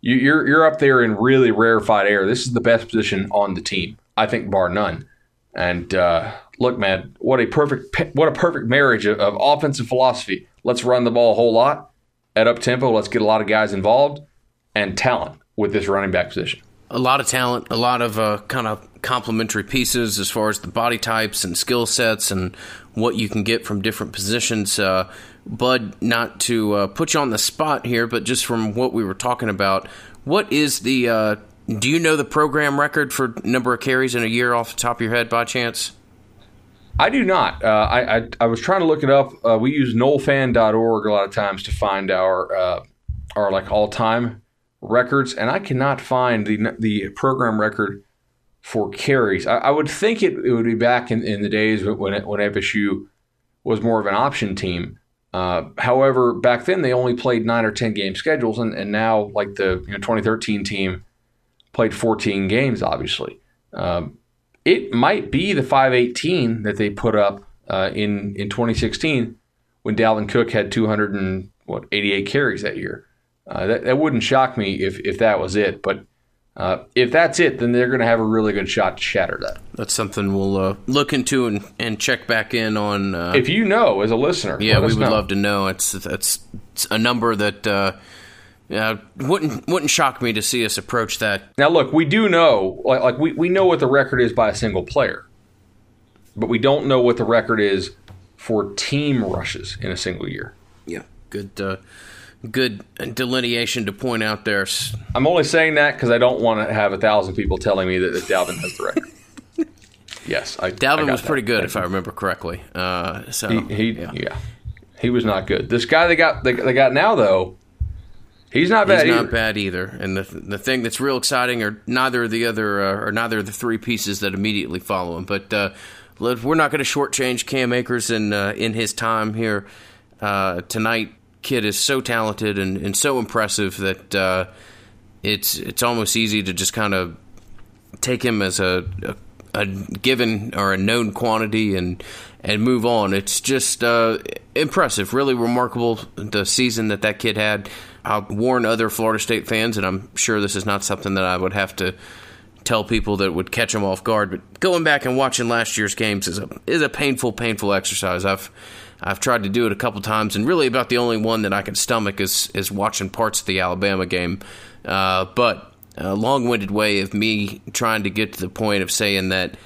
you're you're up there in really rarefied air. This is the best position on the team, I think, bar none. And uh, look, man, what a perfect what a perfect marriage of, of offensive philosophy. Let's run the ball a whole lot at up tempo. Let's get a lot of guys involved and talent with this running back position. A lot of talent, a lot of uh, kind of complementary pieces as far as the body types and skill sets and what you can get from different positions. Uh, Bud, not to uh, put you on the spot here, but just from what we were talking about, what is the uh, do you know the program record for number of carries in a year off the top of your head by chance? I do not. Uh, I, I, I was trying to look it up. Uh, we use NoleFan.org a lot of times to find our uh, our like all time records, and I cannot find the the program record for carries. I, I would think it, it would be back in, in the days when it, when FSU was more of an option team. Uh, however, back then they only played nine or ten game schedules, and, and now like the you know, 2013 team played 14 games, obviously. Um, it might be the 518 that they put up uh, in, in 2016 when Dalvin Cook had 288 carries that year. Uh, that, that wouldn't shock me if, if that was it, but uh, if that's it, then they're going to have a really good shot to shatter that. That's something we'll uh, look into and, and check back in on. Uh, if you know, as a listener, yeah, we would know. love to know. It's it's, it's a number that uh, wouldn't wouldn't shock me to see us approach that. Now, look, we do know, like, like we, we know what the record is by a single player, but we don't know what the record is for team rushes in a single year. Yeah, good, uh, good delineation to point out there. I'm only saying that because I don't want to have a thousand people telling me that, that Dalvin has the record. yes, I, Dalvin I was pretty good, if I remember correctly. Uh, so he, he yeah. yeah. he was not good. This guy they got they, they got now though He's not bad. He's either. not bad either. And the the thing that's real exciting are neither of the other uh, or neither of the three pieces that immediately follow him. But uh, we're not going to shortchange Cam Akers in uh, in his time here uh, tonight. Kid is so talented and, and so impressive that uh, it's it's almost easy to just kind of take him as a, a, a given or a known quantity and and move on. It's just uh, impressive, really remarkable the season that that kid had. I'll warn other Florida State fans, and I'm sure this is not something that I would have to tell people that would catch them off guard. But going back and watching last year's games is a is a painful, painful exercise. I've I've tried to do it a couple times, and really about the only one that I can stomach is is watching parts of the Alabama game. Uh, but a long-winded way of me trying to get to the point of saying that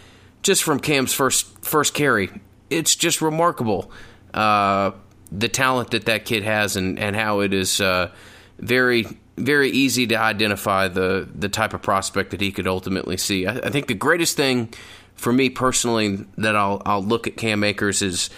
just from Cam's first first carry, it's just remarkable uh, the talent that that kid has and and how it is. Uh, very very easy to identify the the type of prospect that he could ultimately see. I, I think the greatest thing for me personally that I'll I'll look at Cam Akers is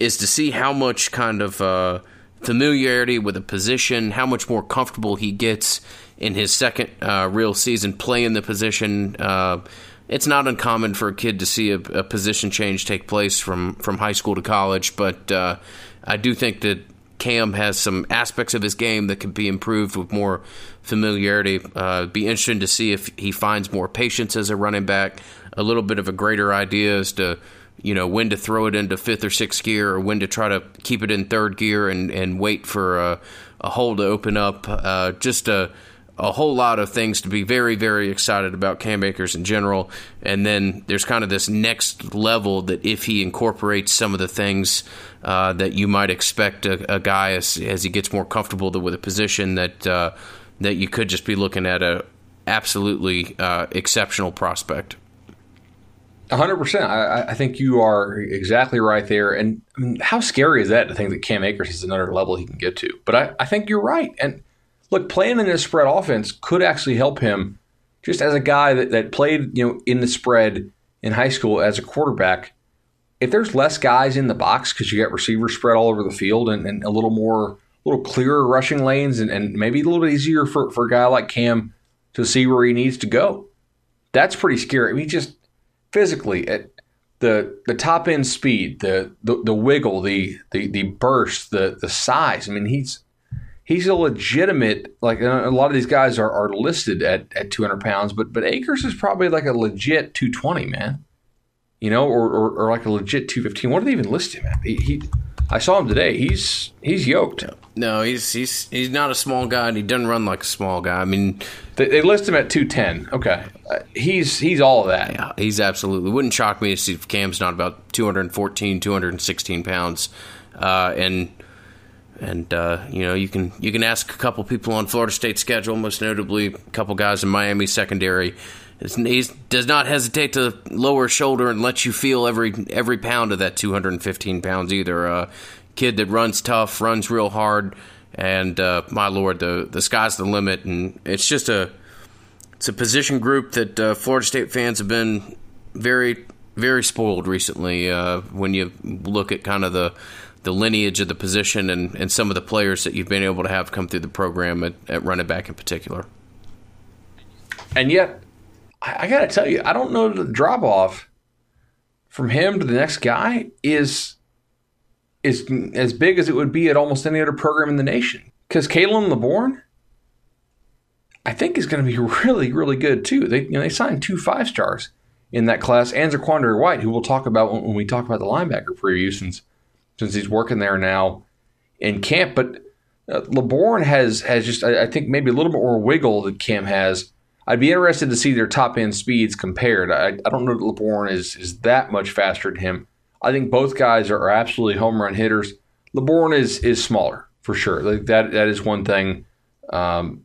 is to see how much kind of uh, familiarity with a position, how much more comfortable he gets in his second uh, real season playing the position. Uh, it's not uncommon for a kid to see a, a position change take place from from high school to college. But uh, I do think that Cam has some aspects of his game that could be improved with more familiarity. Uh, be interesting to see if he finds more patience as a running back, a little bit of a greater idea as to you know when to throw it into fifth or sixth gear, or when to try to keep it in third gear and and wait for a, a hole to open up. Uh, just a a whole lot of things to be very, very excited about Cam Akers in general. And then there's kind of this next level that if he incorporates some of the things uh, that you might expect a, a, guy as, as he gets more comfortable with a position that uh, that you could just be looking at a absolutely uh, exceptional prospect. 100%. I, I, think you are exactly right there. And I mean, how scary is that to think that Cam Akers is another level he can get to? But I, I think you're right. And look, playing in this spread offense could actually help him just as a guy that, that played you know in the spread in high school as a quarterback. If there's less guys in the box because you got receivers spread all over the field and, and a little more a little clearer rushing lanes and, and maybe a little bit easier for, for a guy like Cam to see where he needs to go. That's pretty scary. I mean, just physically, at the the top end speed, the the, the wiggle, the, the the burst, the the size. I mean, he's he's a legitimate like a lot of these guys are, are listed at, at 200 pounds, but but Akers is probably like a legit 220 man, you know, or, or, or like a legit 215. What do they even list him at? He, he I saw him today. He's he's yoked. No, he's he's he's not a small guy. and He doesn't run like a small guy. I mean, they, they list him at two ten. Okay, uh, he's he's all of that. Yeah, he's absolutely. Wouldn't shock me to see if Cam's not about 214, 216 pounds, uh, and and uh, you know you can you can ask a couple people on Florida State schedule, most notably a couple guys in Miami secondary he does not hesitate to lower shoulder and let you feel every every pound of that 215 pounds either. A uh, kid that runs tough, runs real hard, and uh, my lord, the the sky's the limit. And it's just a it's a position group that uh, Florida State fans have been very very spoiled recently. Uh, when you look at kind of the the lineage of the position and, and some of the players that you've been able to have come through the program at, at running back in particular. And yet, I, I got to tell you, I don't know the drop off from him to the next guy is is as big as it would be at almost any other program in the nation. Because Khalan Laborn, I think is going to be really, really good too. They you know they signed two five stars in that class, and Zaquandre White, who we'll talk about when, we talk about the linebacker preview, since since he's working there now in camp. But uh, Laborn has has just I, I, think maybe a little bit more wiggle that Cam has I'd be interested to see their top end speeds compared. I, I don't know that Laborn is is that much faster than him. I think both guys are, absolutely home run hitters. Laborn is is smaller for sure. Like that that is one thing. Um,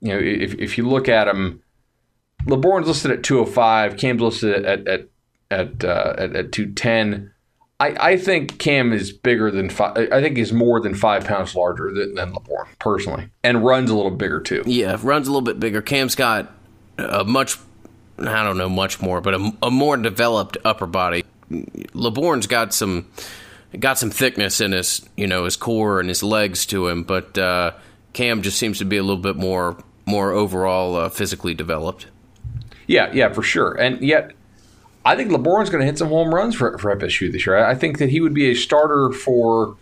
you know, if if you look at him, Laborn's listed at 205. Cam's listed at at at uh, at, at 210. I, I think Cam is bigger than five. I think he's more than five pounds larger than, than Laborn personally, and runs a little bigger too. Yeah, runs a little bit bigger. Cam's got a much, I don't know, much more, but a, a more developed upper body. Laborn's got some got some thickness in his you know his core and his legs to him, but uh, Cam just seems to be a little bit more more overall uh, physically developed. Yeah, yeah, for sure. And yet I think Laborn's going to hit some home runs for, for FSU this year. I think that he would be a starter for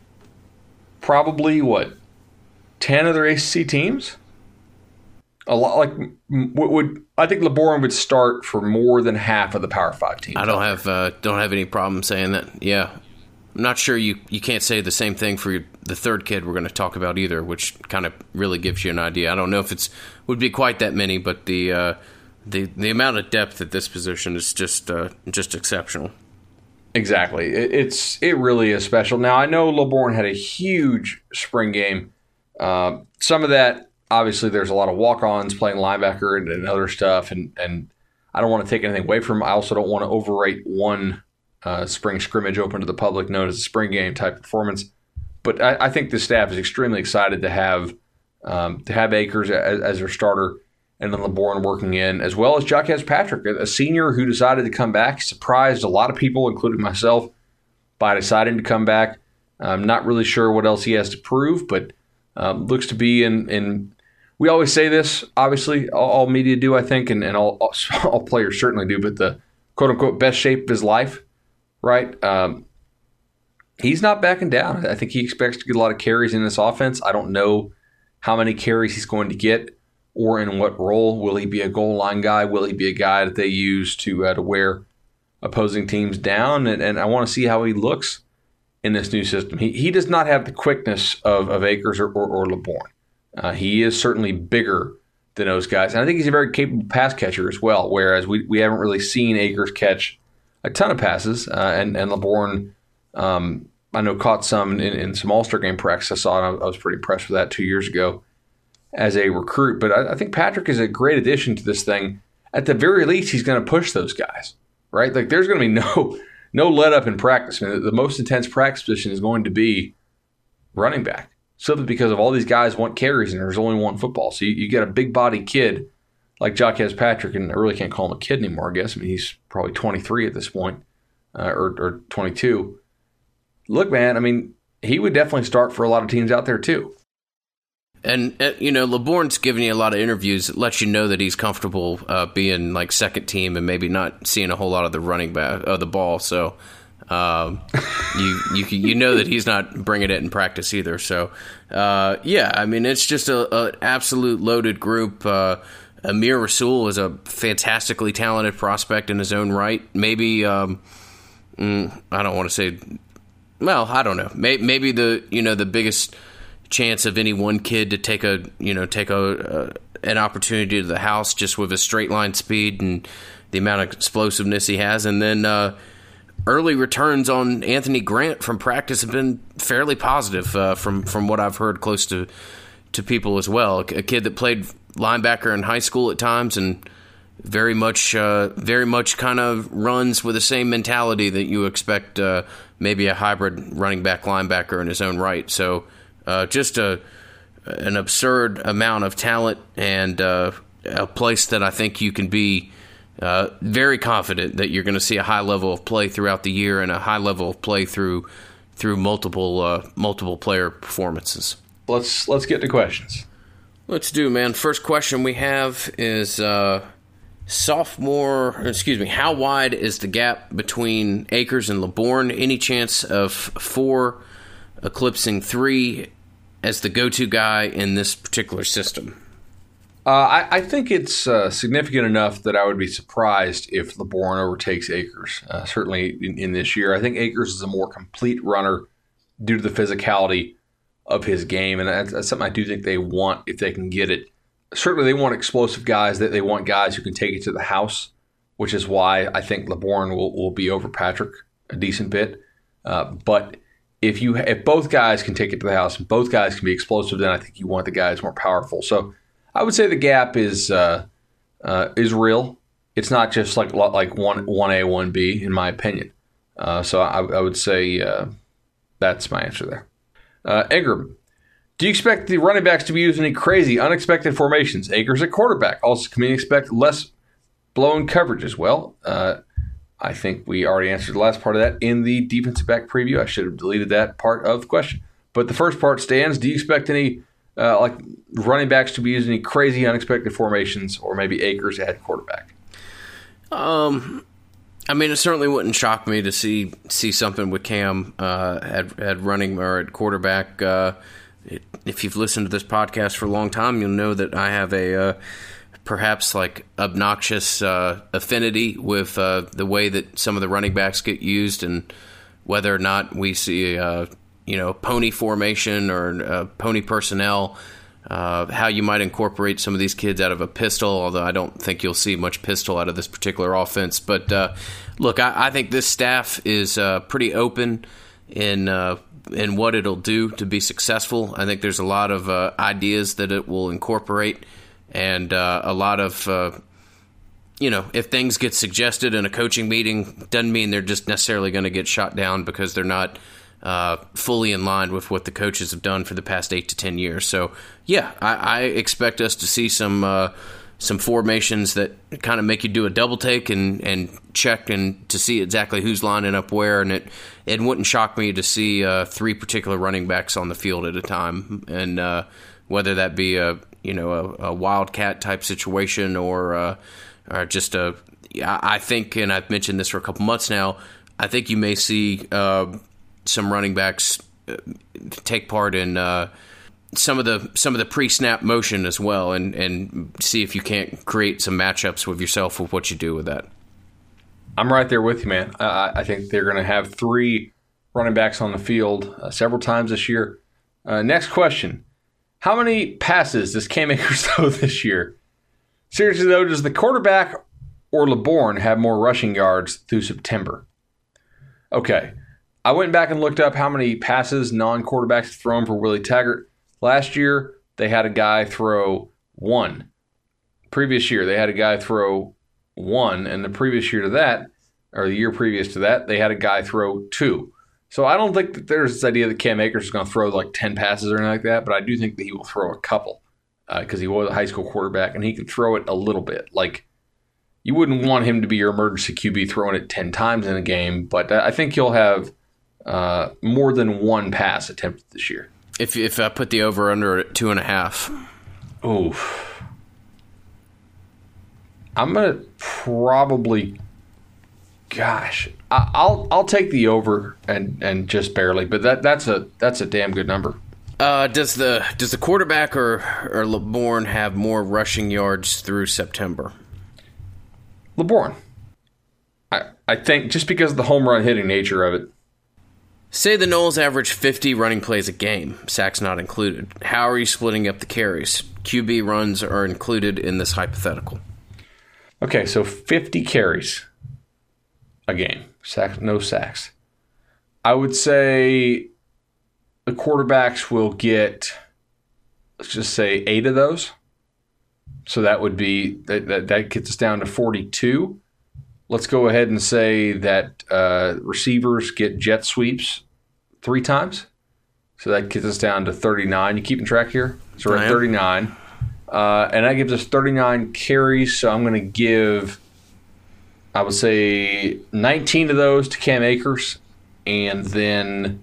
probably what ten other ACC teams. A lot like would, would I think Laborn would start for more than half of the Power Five teams. I don't have uh, don't have any problem saying that. Yeah, I'm not sure you you can't say the same thing for the third kid we're going to talk about either, which kind of really gives you an idea. I don't know if it's would be quite that many, but the uh, the the amount of depth at this position is just uh, just exceptional. Exactly, it, it's it really is special. Now I know Laborn had a huge spring game. Uh, some of that, obviously, there's a lot of walk-ons playing linebacker and, and, other stuff, and and I don't want to take anything away from him. I also don't want to overrate one uh, spring scrimmage open to the public, known as a spring game type performance. But I, I think the staff is extremely excited to have um, to have Akers as, as their starter and then Laborn working in, as well as Jacques Patrick, a senior who decided to come back. surprised a lot of people, including myself, by deciding to come back. I'm not really sure what else he has to prove, but um, looks to be in, in we always say this. Obviously, all, all media do, I think, and, and all, all players certainly do. But the quote unquote best shape of his life, right? Um, he's not backing down. I think he expects to get a lot of carries in this offense. I don't know how many carries he's going to get or in what role. Will he be a goal line guy? Will he be a guy that they use to uh, to wear opposing teams down? And, and I want to see how he looks in this new system. He, he does not have the quickness of, of Akers or, or, or Laborn. Uh, he is certainly bigger than those guys. And I think he's a very capable pass catcher as well, whereas we, we haven't really seen Akers catch a ton of passes. Uh, and, and Laborn, um, I know, caught some in, in some All Star game practice I saw, and I, I, was pretty impressed with that two years ago as a recruit. But I, I think Patrick is a great addition to this thing. At the very least, he's going to push those guys, right? Like there's going to be no no let up in practice. I mean, the most intense practice position is going to be running back simply because of all these guys want carries and there's only one football. So you, you get a big body kid like Jacques Patrick, and I really can't call him a kid anymore, I guess. I mean, he's probably 23 at this point, uh, or, or 22. Look, man, I mean, he would definitely start for a lot of teams out there, too. And uh, you know, Laborn's given you a lot of interviews. It lets you know that he's comfortable uh, being like second team and maybe not seeing a whole lot of the running back of the ball. So um, you you you know that he's not bringing it in practice either. So uh, yeah, I mean it's just a, a absolute loaded group. Uh, Amir Rasul is a fantastically talented prospect in his own right. Maybe um, mm, I don't want to say. Well, I don't know. Maybe, maybe the you know the biggest chance of any one kid to take a you know take a, an opportunity to the house just with his straight line speed and the amount of explosiveness he has, and then uh, early returns on Anthony Grant from practice have been fairly positive uh, from from what I've heard close to to people as well. A kid that played linebacker in high school at times and very much uh, very much kind of runs with the same mentality that you expect uh, maybe a hybrid running back linebacker in his own right. So uh, just a an absurd amount of talent and uh, a place that I think you can be uh, very confident that you're going to see a high level of play throughout the year and a high level of play through through multiple uh, multiple player performances. Let's let's get to questions. Let's do, man. First question we have is uh, sophomore. Excuse me. How wide is the gap between Akers and Laborn? Any chance of four eclipsing three as the go-to guy in this particular system? Uh, I, I, think it's uh, significant enough that I would be surprised if Laborn overtakes Akers. Uh, certainly in, in, this year, I think Akers is a more complete runner due to the physicality of his game, and that's, that's, something I do think they want if they can get it. Certainly, they want explosive guys. That they want guys who can take it to the house, which is why I think Laborn will, will be over Patrick a decent bit. Uh, but if you if both guys can take it to the house and both guys can be explosive, then I think you want the guys more powerful. So I would say the gap is uh, uh, is real. It's not just like like one one A one B in my opinion. Uh, so I, I, would say uh, that's my answer there. Uh, Ingram, do you expect the running backs to be used in any crazy, unexpected formations? Akers at quarterback. Also, can we expect less blown coverage as well? Uh, I think we already answered the last part of that in the defensive back preview. I should have deleted that part of the question. But the first part stands. Do you expect any uh, like running backs to be using any crazy unexpected formations, or maybe Akers at quarterback? Um, I mean, it certainly wouldn't shock me to see see something with Cam uh, at at running or at quarterback. Uh, if you've listened to this podcast for a long time, you'll know that I have a uh, perhaps like obnoxious uh, affinity with uh, the way that some of the running backs get used and whether or not we see uh, you know pony formation or uh, pony personnel. Uh, how you might incorporate some of these kids out of a pistol, although I don't think you'll see much pistol out of this particular offense. But uh, look, I, I, think this staff is pretty open in in what it'll do to be successful. I think there's a lot of ideas that it will incorporate, and a lot of you know, if things get suggested in a coaching meeting, doesn't mean they're just necessarily going to get shot down because they're not uh, fully in line with what the coaches have done for the past eight to ten years. So yeah, I, I expect us to see some uh, some formations that kind of make you do a double take and, and check and to see exactly who's lining up where. And it it wouldn't shock me to see uh, three particular running backs on the field at a time, and uh, whether that be a you know a, a wildcat type situation or uh, or just a. I think, and I've mentioned this for a couple months now. I think you may see uh, some running backs uh, take part in uh, some of the some of the pre-snap motion as well, and and see if you can't create some matchups with yourself with what you do with that. I'm right there with you, man. I think they're going to have three running backs on the field uh, several times this year. Uh, next question: How many passes does Cam Akers throw this year? Seriously though, does the quarterback or Laborn have more rushing yards through September? Okay, I went back and looked up how many passes non-quarterbacks thrown for Willie Taggart last year. They had a guy throw one. Previous year, they had a guy throw one, and the previous year to that, or the year previous to that, they had a guy throw two. So I don't think that there's this idea that Cam Akers is going to throw like 10 passes or anything like that, but I do think that he will throw a couple because uh, he was a high school quarterback and he can throw it a little bit. Like, you wouldn't want him to be your emergency QB throwing it 10 times in a game, but I think he'll have uh, more than one pass attempted this year. If, if I put the over under at two and a half. Oof. I'm gonna probably, gosh, I, will I'll take the over and and just barely, but that that's a that's a damn good number. Uh, does the does the quarterback or or Laborn have more rushing yards through September? Laborn, I I think just because of the home run hitting nature of it. Say the Noles average 50 running plays a game, sacks not included. How are you splitting up the carries? QB runs are included in this hypothetical. Okay, so 50 carries a game, sacks, no sacks. I would say the quarterbacks will get, let's just say, eight of those. So that would be that, that, that gets us down to 42. Let's go ahead and say that uh, receivers get jet sweeps three times. So that gets us down to 39. You keeping track here? So we're at 39. Uh, and that gives us 39 carries. So I'm going to give, I would say, 19 of those to Cam Akers, and then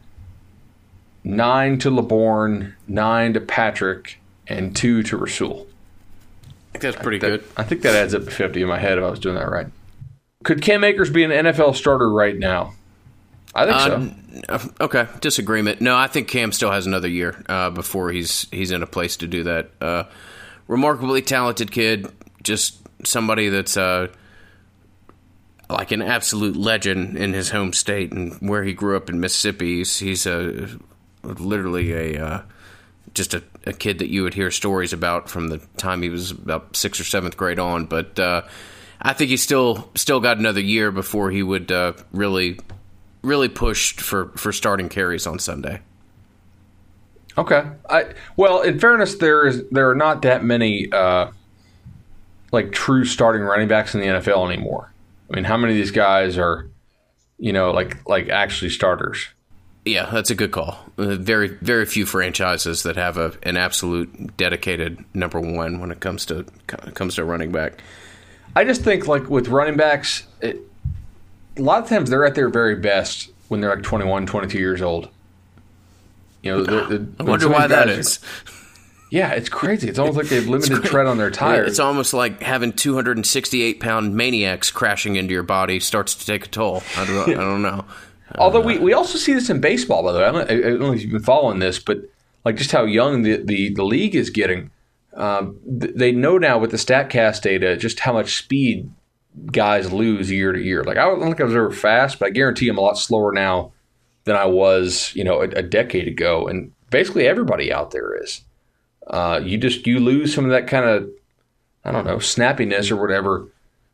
nine to Laborn, nine to Patrick, and two to Rasul. I think that's pretty that, good. I think that adds up to 50 in my head if I was doing that right. Could Cam Akers be an NFL starter right now? I think uh, so. Okay, disagreement. No, I think Cam still has another year uh, before he's he's in a place to do that. Uh, remarkably talented kid, just somebody that's uh, like an absolute legend in his home state and where he grew up in Mississippi. He's, he's a literally a uh, just a, a, kid that you would hear stories about from the time he was about sixth or seventh grade on. But uh, I think he still still got another year before he would uh, really really push for for starting carries on Sunday. Okay. I well, in fairness, there is there are not that many uh, like true starting running backs in the NFL anymore. I mean, how many of these guys are, you know, like like actually starters? Yeah, that's a good call. Uh, very very few franchises that have a an absolute dedicated number one when it comes to comes to running back. I just think like with running backs, it, a lot of times they're at their very best when they're like 21, 22 years old. You know, the, the, I wonder why that is. Yeah, it's crazy. It's almost like they've limited tread on their tires. It's almost like having 268 pound maniacs crashing into your body starts to take a toll. I don't, I don't know. Although we, we also see this in baseball, by the way. I don't, I don't, know if you've been following this, but like just how young the, the, the league is getting. Um, they know now with the StatCast data just how much speed guys lose year to year. Like I don't think I was ever fast, but I guarantee I'm a lot slower now than I was, you know, a, a decade ago. And basically everybody out there is. Uh, you just you lose some of that kind of I don't know snappiness or whatever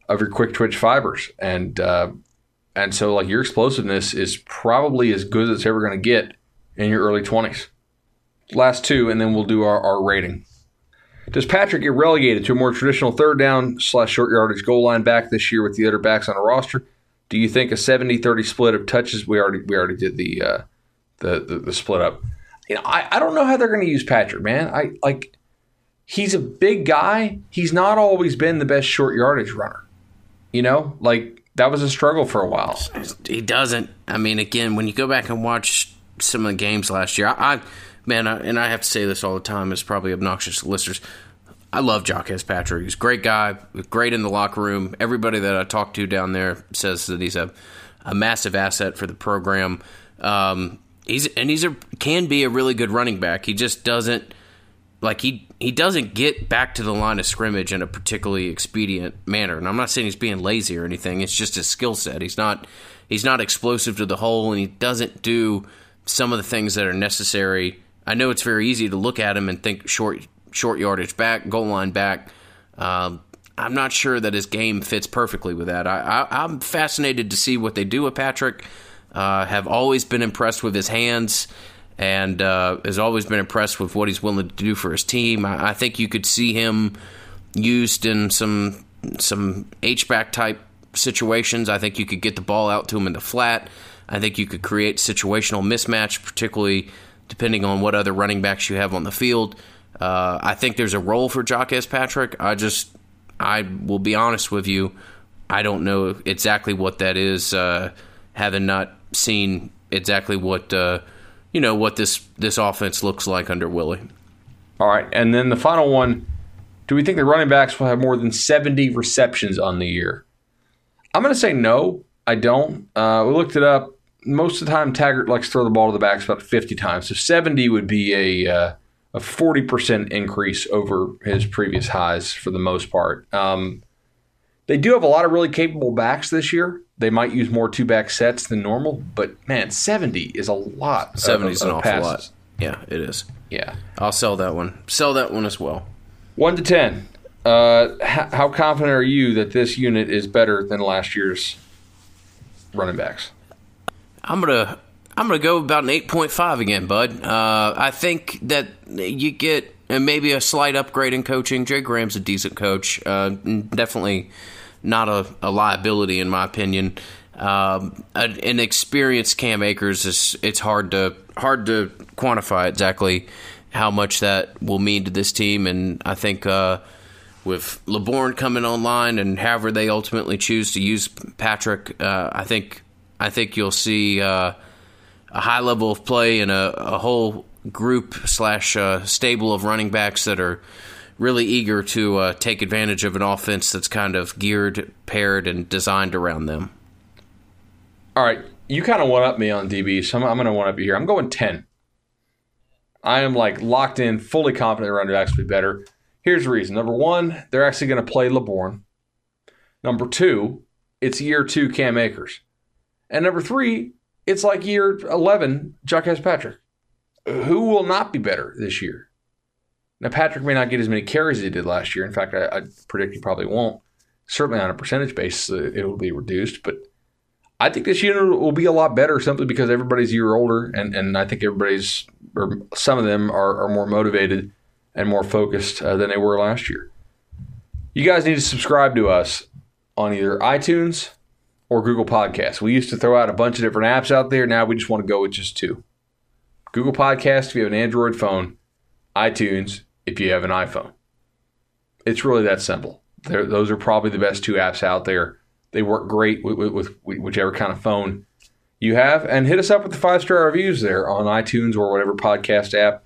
of your quick twitch fibers, and uh, and so like your explosiveness is probably as good as it's ever going to get in your early twenties. Last two, and then we'll do our, our rating. Does Patrick get relegated to a more traditional third down slash short yardage goal line back this year with the other backs on a roster? Do you think a 70-30 split of touches? We already we already did the uh, the, the, the split up. You know, I, I don't know how they're going to use Patrick, man. I like he's a big guy. He's not always been the best short yardage runner. You know, like that was a struggle for a while. He doesn't. I mean, again, when you go back and watch some of the games last year, I, I man, I, and I have to say this all the time. It's probably obnoxious to listeners. I love Jacques Patrick. He's a great guy, great in the locker room. Everybody that I talk to down there says that he's a, a massive asset for the program. Um, he's and he's a can be a really good running back. He just doesn't like he he doesn't get back to the line of scrimmage in a particularly expedient manner. And I'm not saying he's being lazy or anything. It's just his skill set. He's not he's not explosive to the hole, and he doesn't do some of the things that are necessary. I know it's very easy to look at him and think short short yardage back, goal line back. Um, I'm not sure that his game fits perfectly with that. I I, am fascinated to see what they do with Patrick. Uh, have always been impressed with his hands and uh, has always been impressed with what he's willing to do for his team. I, I think you could see him used in some some H back type situations. I think you could get the ball out to him in the flat. I think you could create situational mismatch, particularly depending on what other running backs you have on the field. Uh, I think there's a role for Jacques Patrick. I just, I will be honest with you, I don't know exactly what that is, uh, having not seen exactly what uh, you know what this this offense looks like under Willie. All right, and then the final one: Do we think the running backs will have more than seventy receptions on the year? I'm going to say no. I don't. Uh, we looked it up. Most of the time, Taggart likes to throw the ball to the backs about 50 times. So 70 would be a uh, a 40% increase over his previous highs for the most part. Um, they do have a lot of really capable backs this year. They might use more two back sets than normal, but man, 70 is a lot. 70 is an awful passes. lot. Yeah, it is. Yeah. I'll sell that one. Sell that one as well. 1 to 10. Uh, how confident are you that this unit is better than last year's running backs? I'm gonna I'm gonna go about an 8.5 again, bud. Uh, I think that you get maybe a slight upgrade in coaching. Jay Graham's a decent coach. Uh, definitely not a, a liability in my opinion. Um, an experienced Cam Akers is it's hard to hard to quantify exactly how much that will mean to this team, and I think uh, with Laborn coming online and however they ultimately choose to use Patrick, uh, I think I think you'll see uh, a high level of play and a, a whole group slash uh, stable of running backs that are really eager to uh, take advantage of an offense that's kind of geared, paired, and designed around them. All right, you kind of one up me on DB, so I'm, I'm going to one up you here. I'm going ten. I am like locked in, fully confident running backs will be better. Here's the reason: number one, they're actually going to play Laborn. Number two, it's year two Cam Akers, and number three, it's like year eleven Jacques Patrick. Who will not be better this year? Now, Patrick may not get as many carries as he did last year. In fact, I, I predict he probably won't. Certainly on a percentage basis, uh, it will be reduced. But I think this unit will be a lot better simply because everybody's a year older, and, and I think everybody's, or some of them, are, are more motivated and more focused uh, than they were last year. You guys need to subscribe to us on either iTunes or Google Podcasts. We used to throw out a bunch of different apps out there. Now we just want to go with just two Google Podcasts if you have an Android phone, iTunes if you have an iPhone. It's really that simple. They're, those are probably the best two apps out there. They work great with, with, with whichever kind of phone you have. And hit us up with the five star reviews there on iTunes or whatever podcast app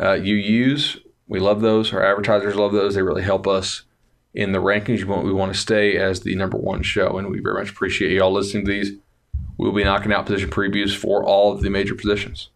uh, you use. We love those. Our advertisers love those. They really help us in the rankings. We want to stay as the number one show, and we very much appreciate you all listening to these. We'll be knocking out position previews for all of the major positions.